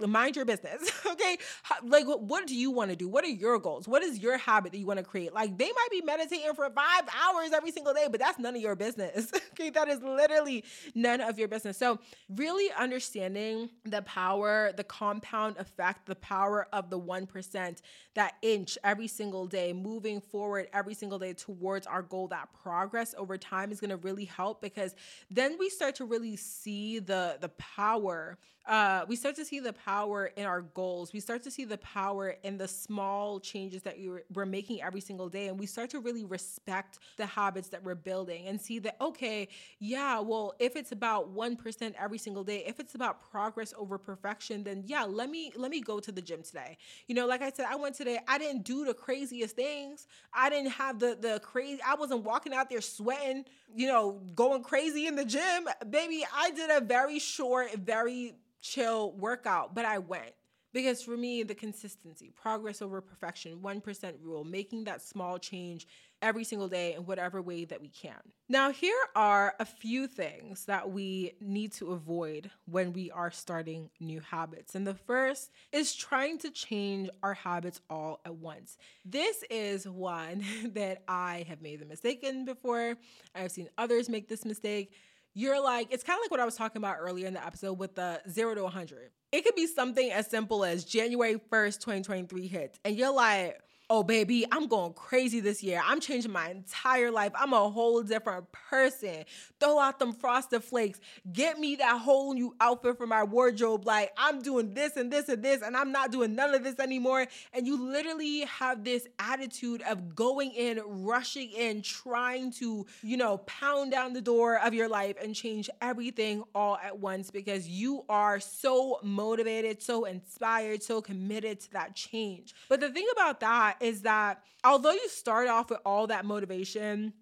[SPEAKER 1] mind your business. okay, like what do you want to do? What are your goals? What is your habit that you want to create? Like they might be meditating for five hours every single day, but that's none of your business. okay, that is literally none of your business. So really understanding the power, the compound effect, the power of the 1%, that inch every single day, moving forward every single day towards our goal, that progress over time is going to really help because then we start to really see the the power uh, we start to see the power in our goals. We start to see the power in the small changes that we we're making every single day. And we start to really respect the habits that we're building and see that, okay, yeah, well, if it's about 1% every single day, if it's about progress over perfection, then yeah, let me, let me go to the gym today. You know, like I said, I went today, I didn't do the craziest things. I didn't have the, the crazy, I wasn't walking out there sweating, you know, going crazy in the gym. Baby, I did a very short, very chill workout, but I went. Because for me, the consistency, progress over perfection, 1% rule, making that small change every single day in whatever way that we can. Now, here are a few things that we need to avoid when we are starting new habits. And the first is trying to change our habits all at once. This is one that I have made the mistake in before. I've seen others make this mistake you're like, it's kind of like what I was talking about earlier in the episode with the zero to 100. It could be something as simple as January 1st, 2023 hits, and you're like, oh baby i'm going crazy this year. I'm changing my entire life. I'm a whole different person. Throw out them frosted flakes. Get me that whole new outfit for my wardrobe. Like i'm doing this and this and this and i'm not doing none of this anymore. And you literally have this attitude of going in rushing in trying to you know pound down the door of your life and change everything all at once because you are so motivated so inspired so committed to that change. But the thing about that is that although you start off with all that motivation,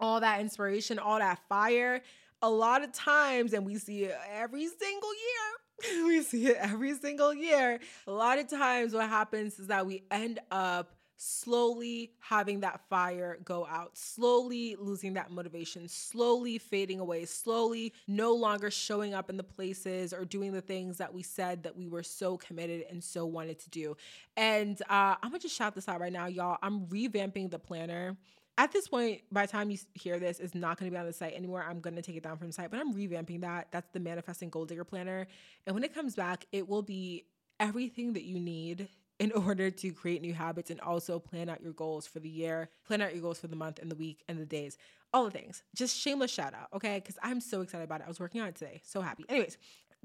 [SPEAKER 1] all that inspiration, all that fire, a lot of times, and we see it every single year, we see it every single year. A lot of times, what happens is that we end up slowly having that fire go out, slowly losing that motivation, slowly fading away, slowly no longer showing up in the places or doing the things that we said that we were so committed and so wanted to do. And uh, I'm gonna just shout this out right now, y'all. I'm revamping the planner at this point, by the time you hear this, it's not going to be on the site anymore. I'm going to take it down from the site, but I'm revamping that. That's the Manifesting Gold Digger Planner. And when it comes back, it will be everything that you need in order to create new habits and also plan out your goals for the year, plan out your goals for the month and the week and the days, all the things. Just shameless shout out, okay? Because I'm so excited about it. I was working on it today. So happy. Anyways,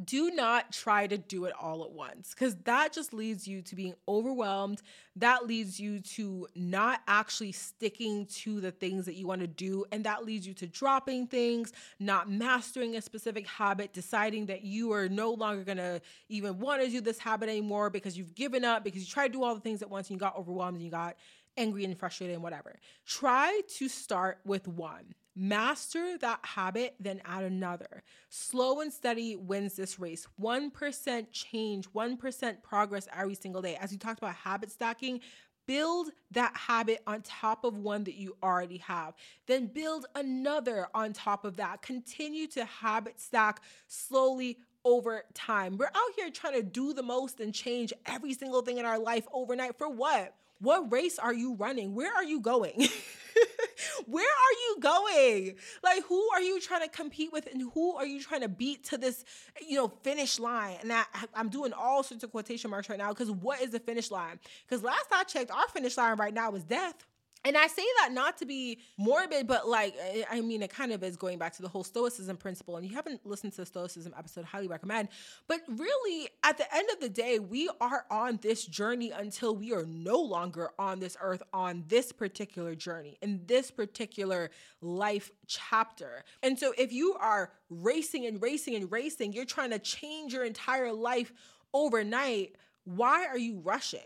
[SPEAKER 1] do not try to do it all at once because that just leads you to being overwhelmed. That leads you to not actually sticking to the things that you want to do. And that leads you to dropping things, not mastering a specific habit, deciding that you are no longer going to even want to do this habit anymore because you've given up, because you tried to do all the things at once and you got overwhelmed and you got angry and frustrated and whatever. Try to start with one. Master that habit, then add another. Slow and steady wins this race. 1% change, 1% progress every single day. As we talked about habit stacking, build that habit on top of one that you already have. Then build another on top of that. Continue to habit stack slowly over time. We're out here trying to do the most and change every single thing in our life overnight. For what? What race are you running? Where are you going? Where are you going? Like, who are you trying to compete with and who are you trying to beat to this, you know, finish line? And I, I'm doing all sorts of quotation marks right now because what is the finish line? Because last I checked, our finish line right now is death. And I say that not to be morbid, but like, eh, I mean, it kind of is going back to the whole Stoicism principle. And you haven't listened to the Stoicism episode, highly recommend. But really, at the end of the day, we are on this journey until we are no longer on this earth on this particular journey, in this particular life chapter. And so if you are racing and racing and racing, you're trying to change your entire life overnight. Why are you rushing?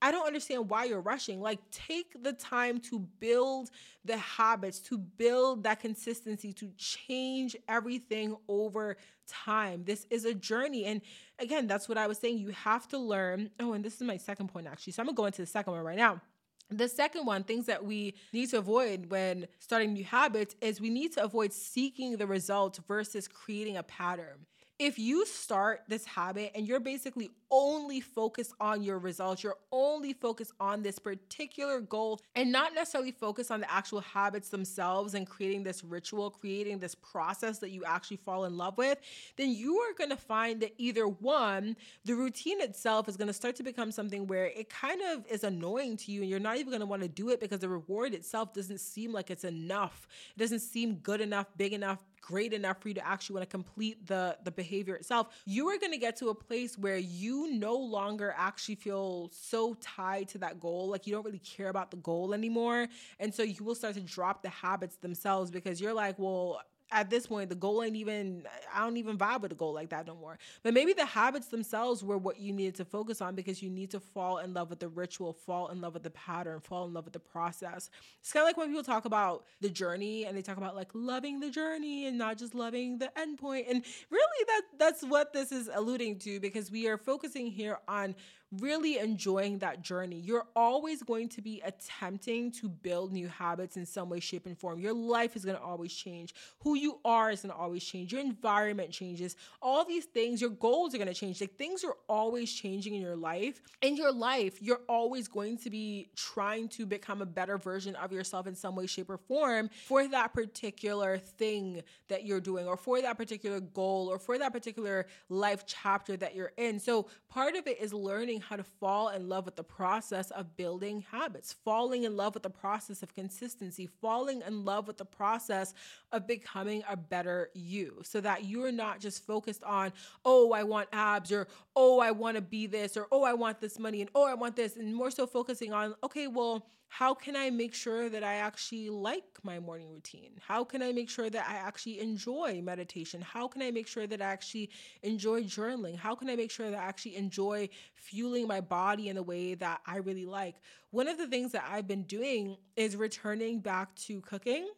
[SPEAKER 1] I don't understand why you're rushing. Like, take the time to build the habits, to build that consistency, to change everything over time. This is a journey. And again, that's what I was saying. You have to learn. Oh, and this is my second point, actually. So I'm going to go into the second one right now. The second one, things that we need to avoid when starting new habits, is we need to avoid seeking the results versus creating a pattern if you start this habit and you're basically only focused on your results, you're only focused on this particular goal and not necessarily focused on the actual habits themselves and creating this ritual, creating this process that you actually fall in love with, then you are going to find that either one, the routine itself is going to start to become something where it kind of is annoying to you and you're not even going to want to do it because the reward itself doesn't seem like it's enough. It doesn't seem good enough, big enough, great enough for you to actually want to complete the the behavior itself you are going to get to a place where you no longer actually feel so tied to that goal like you don't really care about the goal anymore. And so you will start to drop the habits themselves because you're like well at this point, the goal ain't even, I don't even vibe with a goal like that no more. But maybe the habits themselves were what you needed to focus on because you need to fall in love with the ritual, fall in love with the pattern, fall in love with the process. It's kind of like when people talk about the journey and they talk about like loving the journey and not just loving the endpoint. And really that that's what this is alluding to because we are focusing here on really enjoying that journey. You're always going to be attempting to build new habits in some way, shape, and form. Your life is going to always change. Who you are is going to always change. Your environment changes. All these things, your goals are going to change. Like things are always changing in your life. In your life, you're always going to be trying to become a better version of yourself in some way, shape, or form for that particular thing that you're doing, or for that particular goal, or for that particular life chapter that you're in. So part of it is learning learning how to fall in love with the process of building habits, falling in love with the process of consistency, falling in love with the process of becoming a better you so that you're not just focused on, oh, I want abs or oh, I want to be this or oh, I want this money and oh, I want this, and more so focusing on, okay, well, how can I make sure that I actually like my morning routine? How can I make sure that I actually enjoy meditation? How can I make sure that I actually enjoy journaling? How can I make sure that I actually enjoy fueling my body in the way that I really like? One of the things that I've been doing is returning back to cooking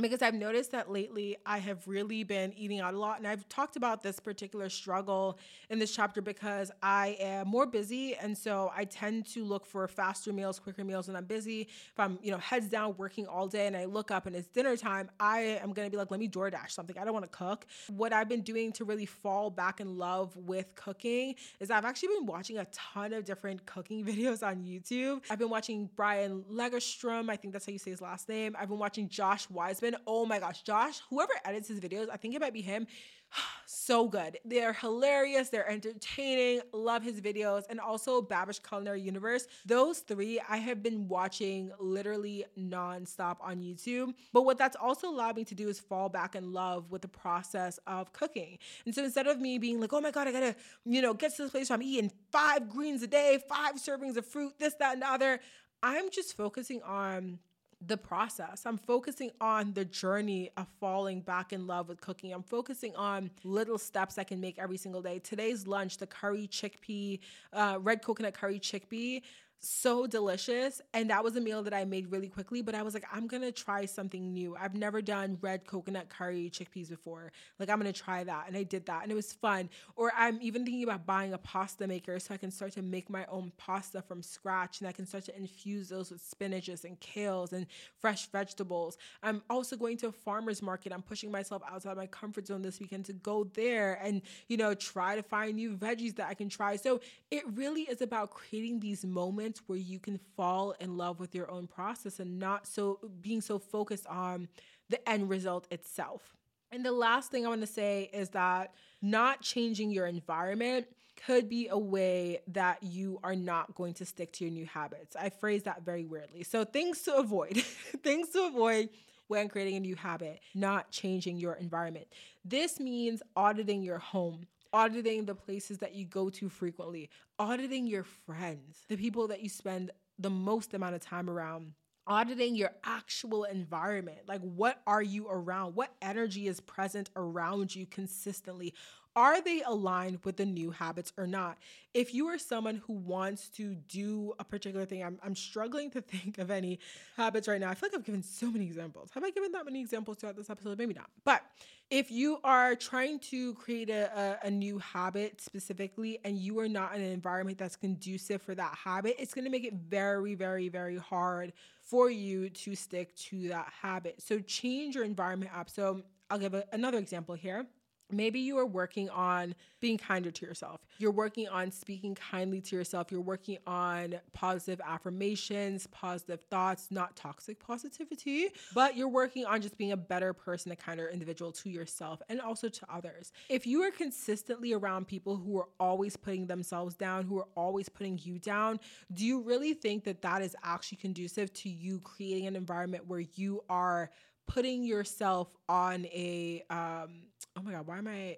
[SPEAKER 1] because I've noticed that lately I have really been eating out a lot. And I've talked about this particular struggle in this chapter because I am more busy. And so I tend to look for faster meals, quicker meals when I'm busy. If I'm, you know, heads down working all day and I look up and it's dinner time, I am going to be like, let me DoorDash something. I don't want to cook. What I've been doing to really fall back in love with cooking is I've actually been watching a ton of different cooking videos on YouTube. I've been watching Brian Lagerstrom. I think that's how you say his last name. I've been watching Josh Weissman Oh my gosh, Josh, whoever edits his videos, I think it might be him. so good. They're hilarious. They're entertaining. Love his videos. And also Babish Culinary Universe. Those three I have been watching literally nonstop on YouTube. But what that's also allowed me to do is fall back in love with the process of cooking. And so instead of me being like, oh my God, I gotta, you know, get to this place where I'm eating five greens a day, five servings of fruit, this, that, and the other, I'm just focusing on the process. I'm focusing on the journey of falling back in love with cooking. I'm focusing on little steps I can make every single day. Today's lunch, the curry chickpea, uh, red coconut curry chickpea so delicious. And that was a meal that I made really quickly, but I was like, I'm gonna try something new. I've never done red coconut curry chickpeas before. Like, I'm gonna try that. And I did that, and it was fun. Or I'm even thinking about buying a pasta maker so I can start to make my own pasta from scratch and I can start to infuse those with spinaches and kales and fresh vegetables. I'm also going to a farmer's market. I'm pushing myself outside my comfort zone this weekend to go there and, you know, try to find new veggies that I can try. So it really is about creating these moments moments where you can fall in love with your own process and not so being so focused on the end result itself. And the last thing I want to say is that not changing your environment could be a way that you are not going to stick to your new habits. I phrase that very weirdly. So, things to avoid, things to avoid when creating a new habit, not changing your environment. This means auditing your home, auditing the places that you go to frequently, auditing your friends, the people that you spend the most amount of time around auditing your actual environment. Like, what are you around? What energy is present around you consistently? Are they aligned with the new habits or not? If you are someone who wants to do a particular thing, I'm, I'm struggling to think of any habits right now. I feel like I've given so many examples. Have I given that many examples throughout this episode? Maybe not. But if you are trying to create a, a, a new habit specifically and you are not in an environment that's conducive for that habit, it's going to make it very, very, very hard for you to stick to that habit. So change your environment up. So I'll give a, another example here. Maybe you are working on being kinder to yourself. You're working on speaking kindly to yourself. You're working on positive affirmations, positive thoughts, not toxic positivity, but you're working on just being a better person, a kinder individual to yourself and also to others. If you are consistently around people who are always putting themselves down, who are always putting you down, do you really think that that is actually conducive to you creating an environment where you are putting yourself on a um oh my god why am i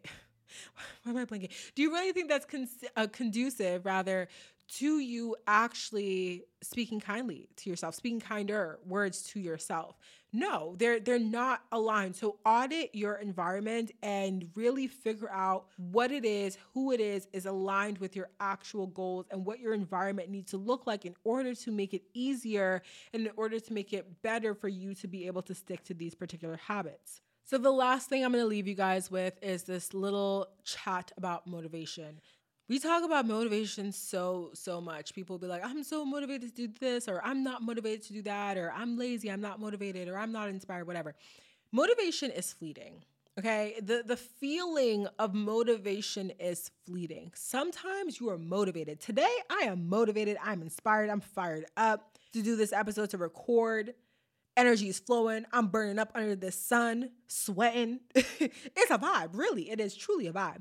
[SPEAKER 1] why am i blinking do you really think that's con- uh, conducive rather to you actually speaking kindly to yourself speaking kinder words to yourself? No they're they're not aligned. So audit your environment and really figure out what it is who it is is aligned with your actual goals and what your environment needs to look like in order to make it easier and in order to make it better for you to be able to stick to these particular habits so the last thing i'm going to leave you guys with is this little chat about motivation. We talk about motivation so so much. People will be like i'm so motivated to do this or i'm not motivated to do that or i'm lazy i'm not motivated or i'm not inspired whatever. Motivation is fleeting okay? The the feeling of motivation is fleeting. Sometimes you are motivated. Today i am motivated i'm inspired i'm fired up to do this episode to record energy is flowing i'm burning up under the sun sweating it's a vibe really it is truly a vibe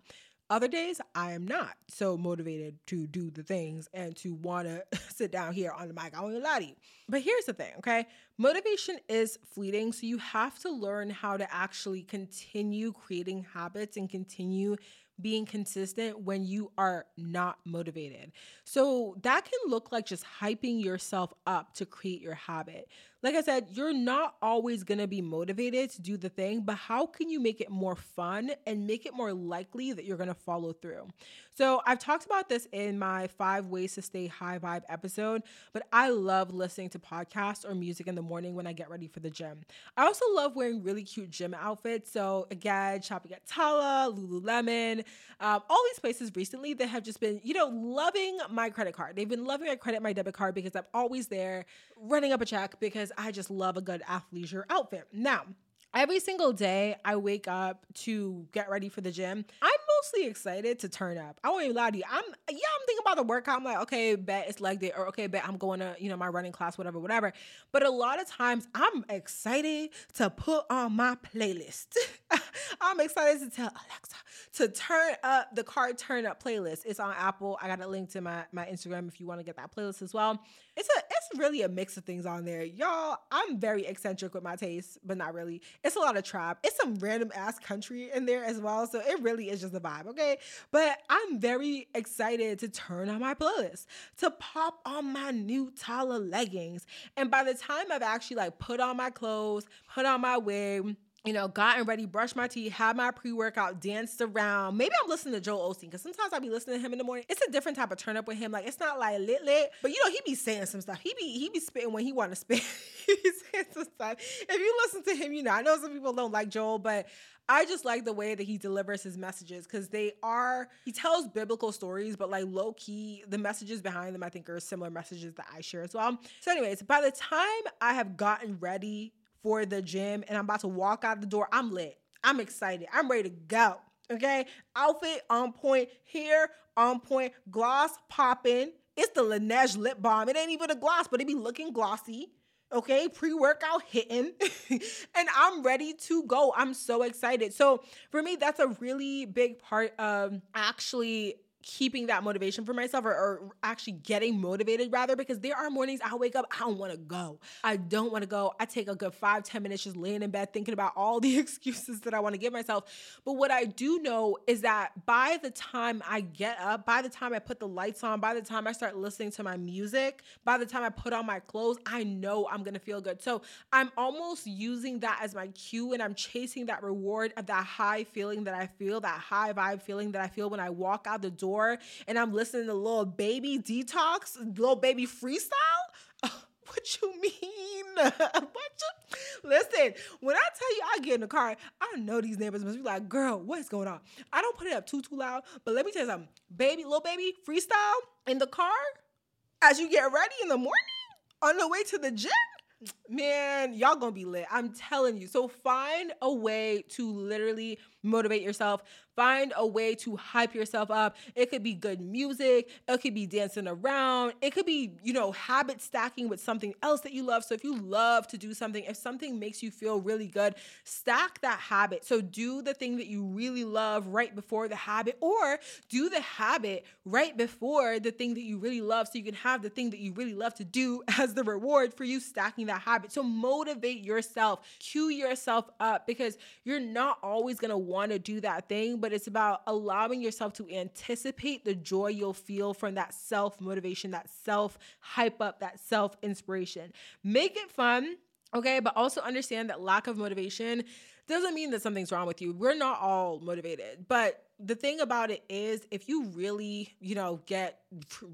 [SPEAKER 1] other days, I am not so motivated to do the things and to want to sit down here on the mic. I won't lie to you. But here's the thing, okay? Motivation is fleeting. So you have to learn how to actually continue creating habits and continue being consistent when you are not motivated. So that can look like just hyping yourself up to create your habit. Like I said, you're not always gonna be motivated to do the thing, but how can you make it more fun and make it more likely that you're gonna follow through? So I've talked about this in my five ways to stay high vibe episode, but I love listening to podcasts or music in the morning when I get ready for the gym. I also love wearing really cute gym outfits. So again, shopping at Tala, Lululemon, um, all these places recently that have just been, you know, loving my credit card. They've been loving my credit, my debit card because I'm always there running up a check because I just love a good athleisure outfit. Now, every single day I wake up to get ready for the gym, I'm mostly excited to turn up. I won't even lie to you. I'm yeah, I'm thinking about the workout. I'm like, okay, bet it's leg day, or okay, bet I'm going to, you know, my running class, whatever, whatever. But a lot of times I'm excited to put on my playlist. I'm excited to tell Alexa to turn up the car turn up playlist. It's on Apple. I got a link to my, my Instagram if you want to get that playlist as well. It's a it's really a mix of things on there. Y'all, I'm very eccentric with my taste, but not really. It's a lot of trap. It's some random ass country in there as well. So it really is just a vibe, okay? But I'm very excited to turn on my playlist, to pop on my new Tala leggings. And by the time I've actually like put on my clothes, put on my wig, you know, gotten ready, brushed my teeth, had my pre workout, danced around. Maybe I'm listening to Joel Osteen because sometimes I'll be listening to him in the morning. It's a different type of turn up with him. Like it's not like lit lit, but you know he be saying some stuff. He be he be spitting when he want to spit. he saying some stuff. If you listen to him, you know I know some people don't like Joel, but I just like the way that he delivers his messages because they are he tells biblical stories, but like low key, the messages behind them I think are similar messages that I share as well. So, anyways, by the time I have gotten ready for the gym and I'm about to walk out the door, I'm lit. I'm excited. I'm ready to go. Okay. Outfit on point, hair on point, gloss popping. It's the Laneige lip balm. It ain't even a gloss, but it be looking glossy. Okay, pre workout hitting, and I'm ready to go. I'm so excited. So, for me, that's a really big part of actually keeping that motivation for myself or, or, actually getting motivated rather because there are mornings I wake up, I don't want to go. I don't want to go. I take a good five ten minutes just laying in bed thinking about all the excuses that I want to give myself. But what I do know is that by the time I get up, by the time I put the lights on, by the time I start listening to my music, by the time I put on my clothes, I know I'm going to feel good. So I'm almost using that as my cue and I'm chasing that reward of that high feeling that I feel, that high vibe feeling that I feel when I walk out the door door and I'm listening to Lil Baby Detox, Lil Baby Freestyle. what you mean? what you listen? When I tell you I get in the car, I know these neighbors must be like, girl, what's going on? I don't put it up too too loud, but let me tell you something. Baby, Lil Baby, freestyle in the car as you get ready in the morning on the way to the gym. Man, y'all gonna be lit. I'm telling you. So find a way to literally motivate yourself. Find a way to hype yourself up. It could be good music, it could be dancing around, it could be, you know, habit stacking with something else that you love. So if you love to do something, if something makes you feel really good, stack that habit. So do the thing that you really love right before the habit, or do the habit right before the thing that you really love so you can have the thing that you really love to do as the reward for you stacking that habit. So motivate yourself, cue yourself up because you're not always gonna want to do that thing, but it's about allowing yourself to anticipate the joy you'll feel from that self motivation, that self hype up, that self inspiration. Make it fun, okay? But also understand that lack of motivation doesn't mean that something's wrong with you. We're not all motivated, but the thing about it is if you really, you know, get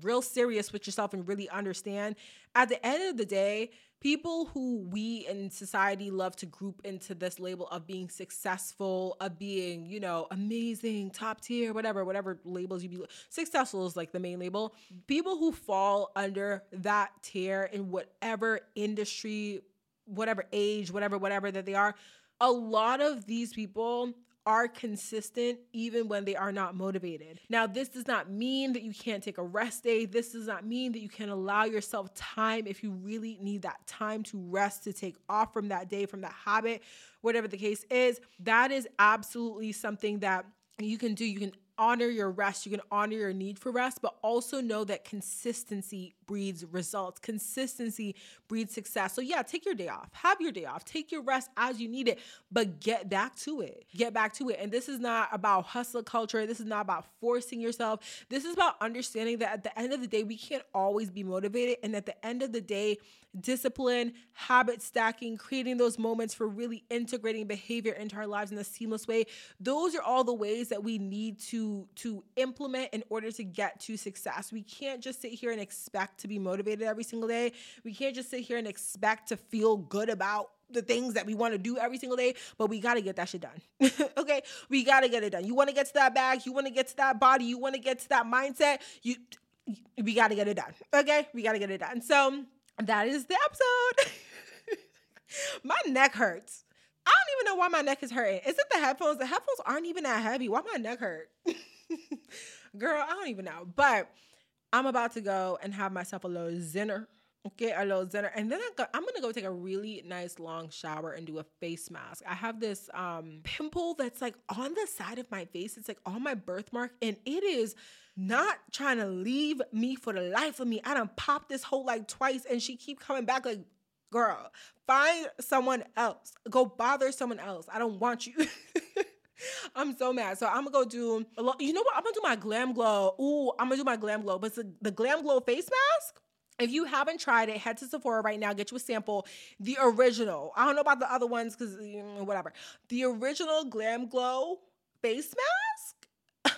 [SPEAKER 1] real serious with yourself and really understand, at the end of the day, people who we in society love to group into this label of being successful, of being, you know, amazing, top tier, whatever, whatever labels you be successful is like the main label. People who fall under that tier in whatever industry, whatever age, whatever, whatever that they are, a lot of these people are consistent even when they are not motivated. Now, this does not mean that you can't take a rest day. This does not mean that you can allow yourself time if you really need that time to rest, to take off from that day, from that habit, whatever the case is. That is absolutely something that you can do. You can honor your rest, you can honor your need for rest, but also know that consistency breeds results. Consistency breeds success. So, yeah, take your day off, have your day off, take your rest as you need it, but get back to it. Get back to it. And this is not about hustle culture. This is not about forcing yourself. This is about understanding that at the end of the day, we can't always be motivated. And at the end of the day, discipline, habit stacking, creating those moments for really integrating behavior into our lives in a seamless way, those are all the ways that we need to, to implement in order to get to success. We can't just sit here and expect to be motivated every single day. We can't just sit here and expect to feel good about the things that we want to do every single day, but we got to get that shit done. okay? We got to get it done. You want to get to that bag, you want to get to that body, you want to get to that mindset, you we got to get it done. Okay? We got to get it done. So, that is the episode. my neck hurts. I don't even know why my neck is hurting. Is it the headphones? The headphones aren't even that heavy. Why my neck hurt? Girl, I don't even know. But I'm about to go and have myself a little zinner. Okay, a little zinner. And then I am gonna go take a really nice long shower and do a face mask. I have this um pimple that's like on the side of my face. It's like on my birthmark, and it is not trying to leave me for the life of me. I done popped this hole like twice, and she keep coming back like, girl, find someone else. Go bother someone else. I don't want you. I'm so mad. So I'm gonna go do. A lo- you know what? I'm gonna do my Glam Glow. Ooh, I'm gonna do my Glam Glow. But the, the Glam Glow face mask. If you haven't tried it, head to Sephora right now. Get you a sample. The original. I don't know about the other ones because whatever. The original Glam Glow face mask.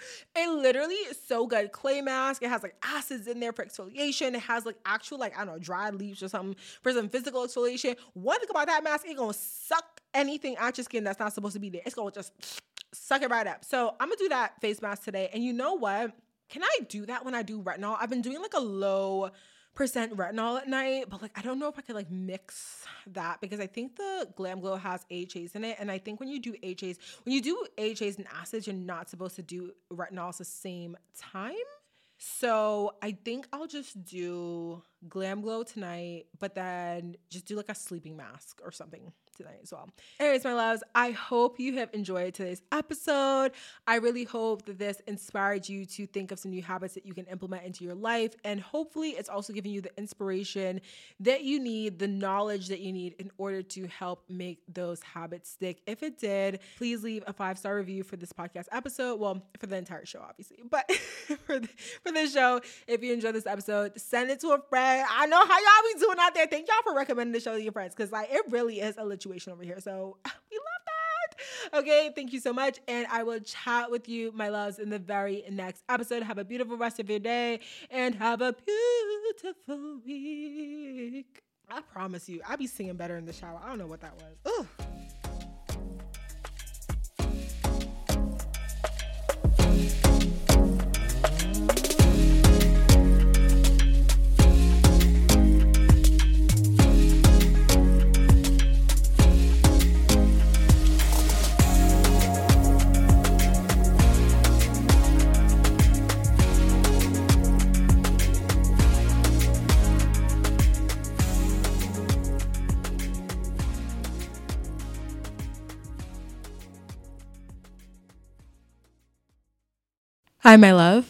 [SPEAKER 1] it literally is so good. Clay mask. It has like acids in there for exfoliation. It has like actual like I don't know dried leaves or something for some physical exfoliation. One thing about that mask, it gonna suck anything out your skin that's not supposed to be there. It's gonna just suck it right up. So I'm gonna do that face mask today. And you know what? Can I do that when I do retinol? I've been doing like a low percent retinol at night, but like I don't know if I could like mix that because I think the Glam Glow has AHAs in it. And I think when you do AHAs, when you do AHAs and acids, you're not supposed to do retinol at the same time. So I think I'll just do Glam Glow tonight, but then just do like a sleeping mask or something tonight as well. Anyways, my loves, I hope you have enjoyed today's episode. I really hope that this inspired you to think of some new habits that you can implement into your life. And hopefully, it's also giving you the inspiration that you need, the knowledge that you need in order to help make those habits stick. If it did, please leave a five star review for this podcast episode. Well, for the entire show, obviously, but for, the, for this show, if you enjoyed this episode, send it to a friend. I know how y'all be doing out there. Thank y'all for recommending the show to your friends because like it really is a lituation over here. So we love that. Okay, thank you so much. And I will chat with you, my loves, in the very next episode. Have a beautiful rest of your day and have a beautiful week. I promise you, I'll be singing better in the shower. I don't know what that was. Ugh. Hi, my love.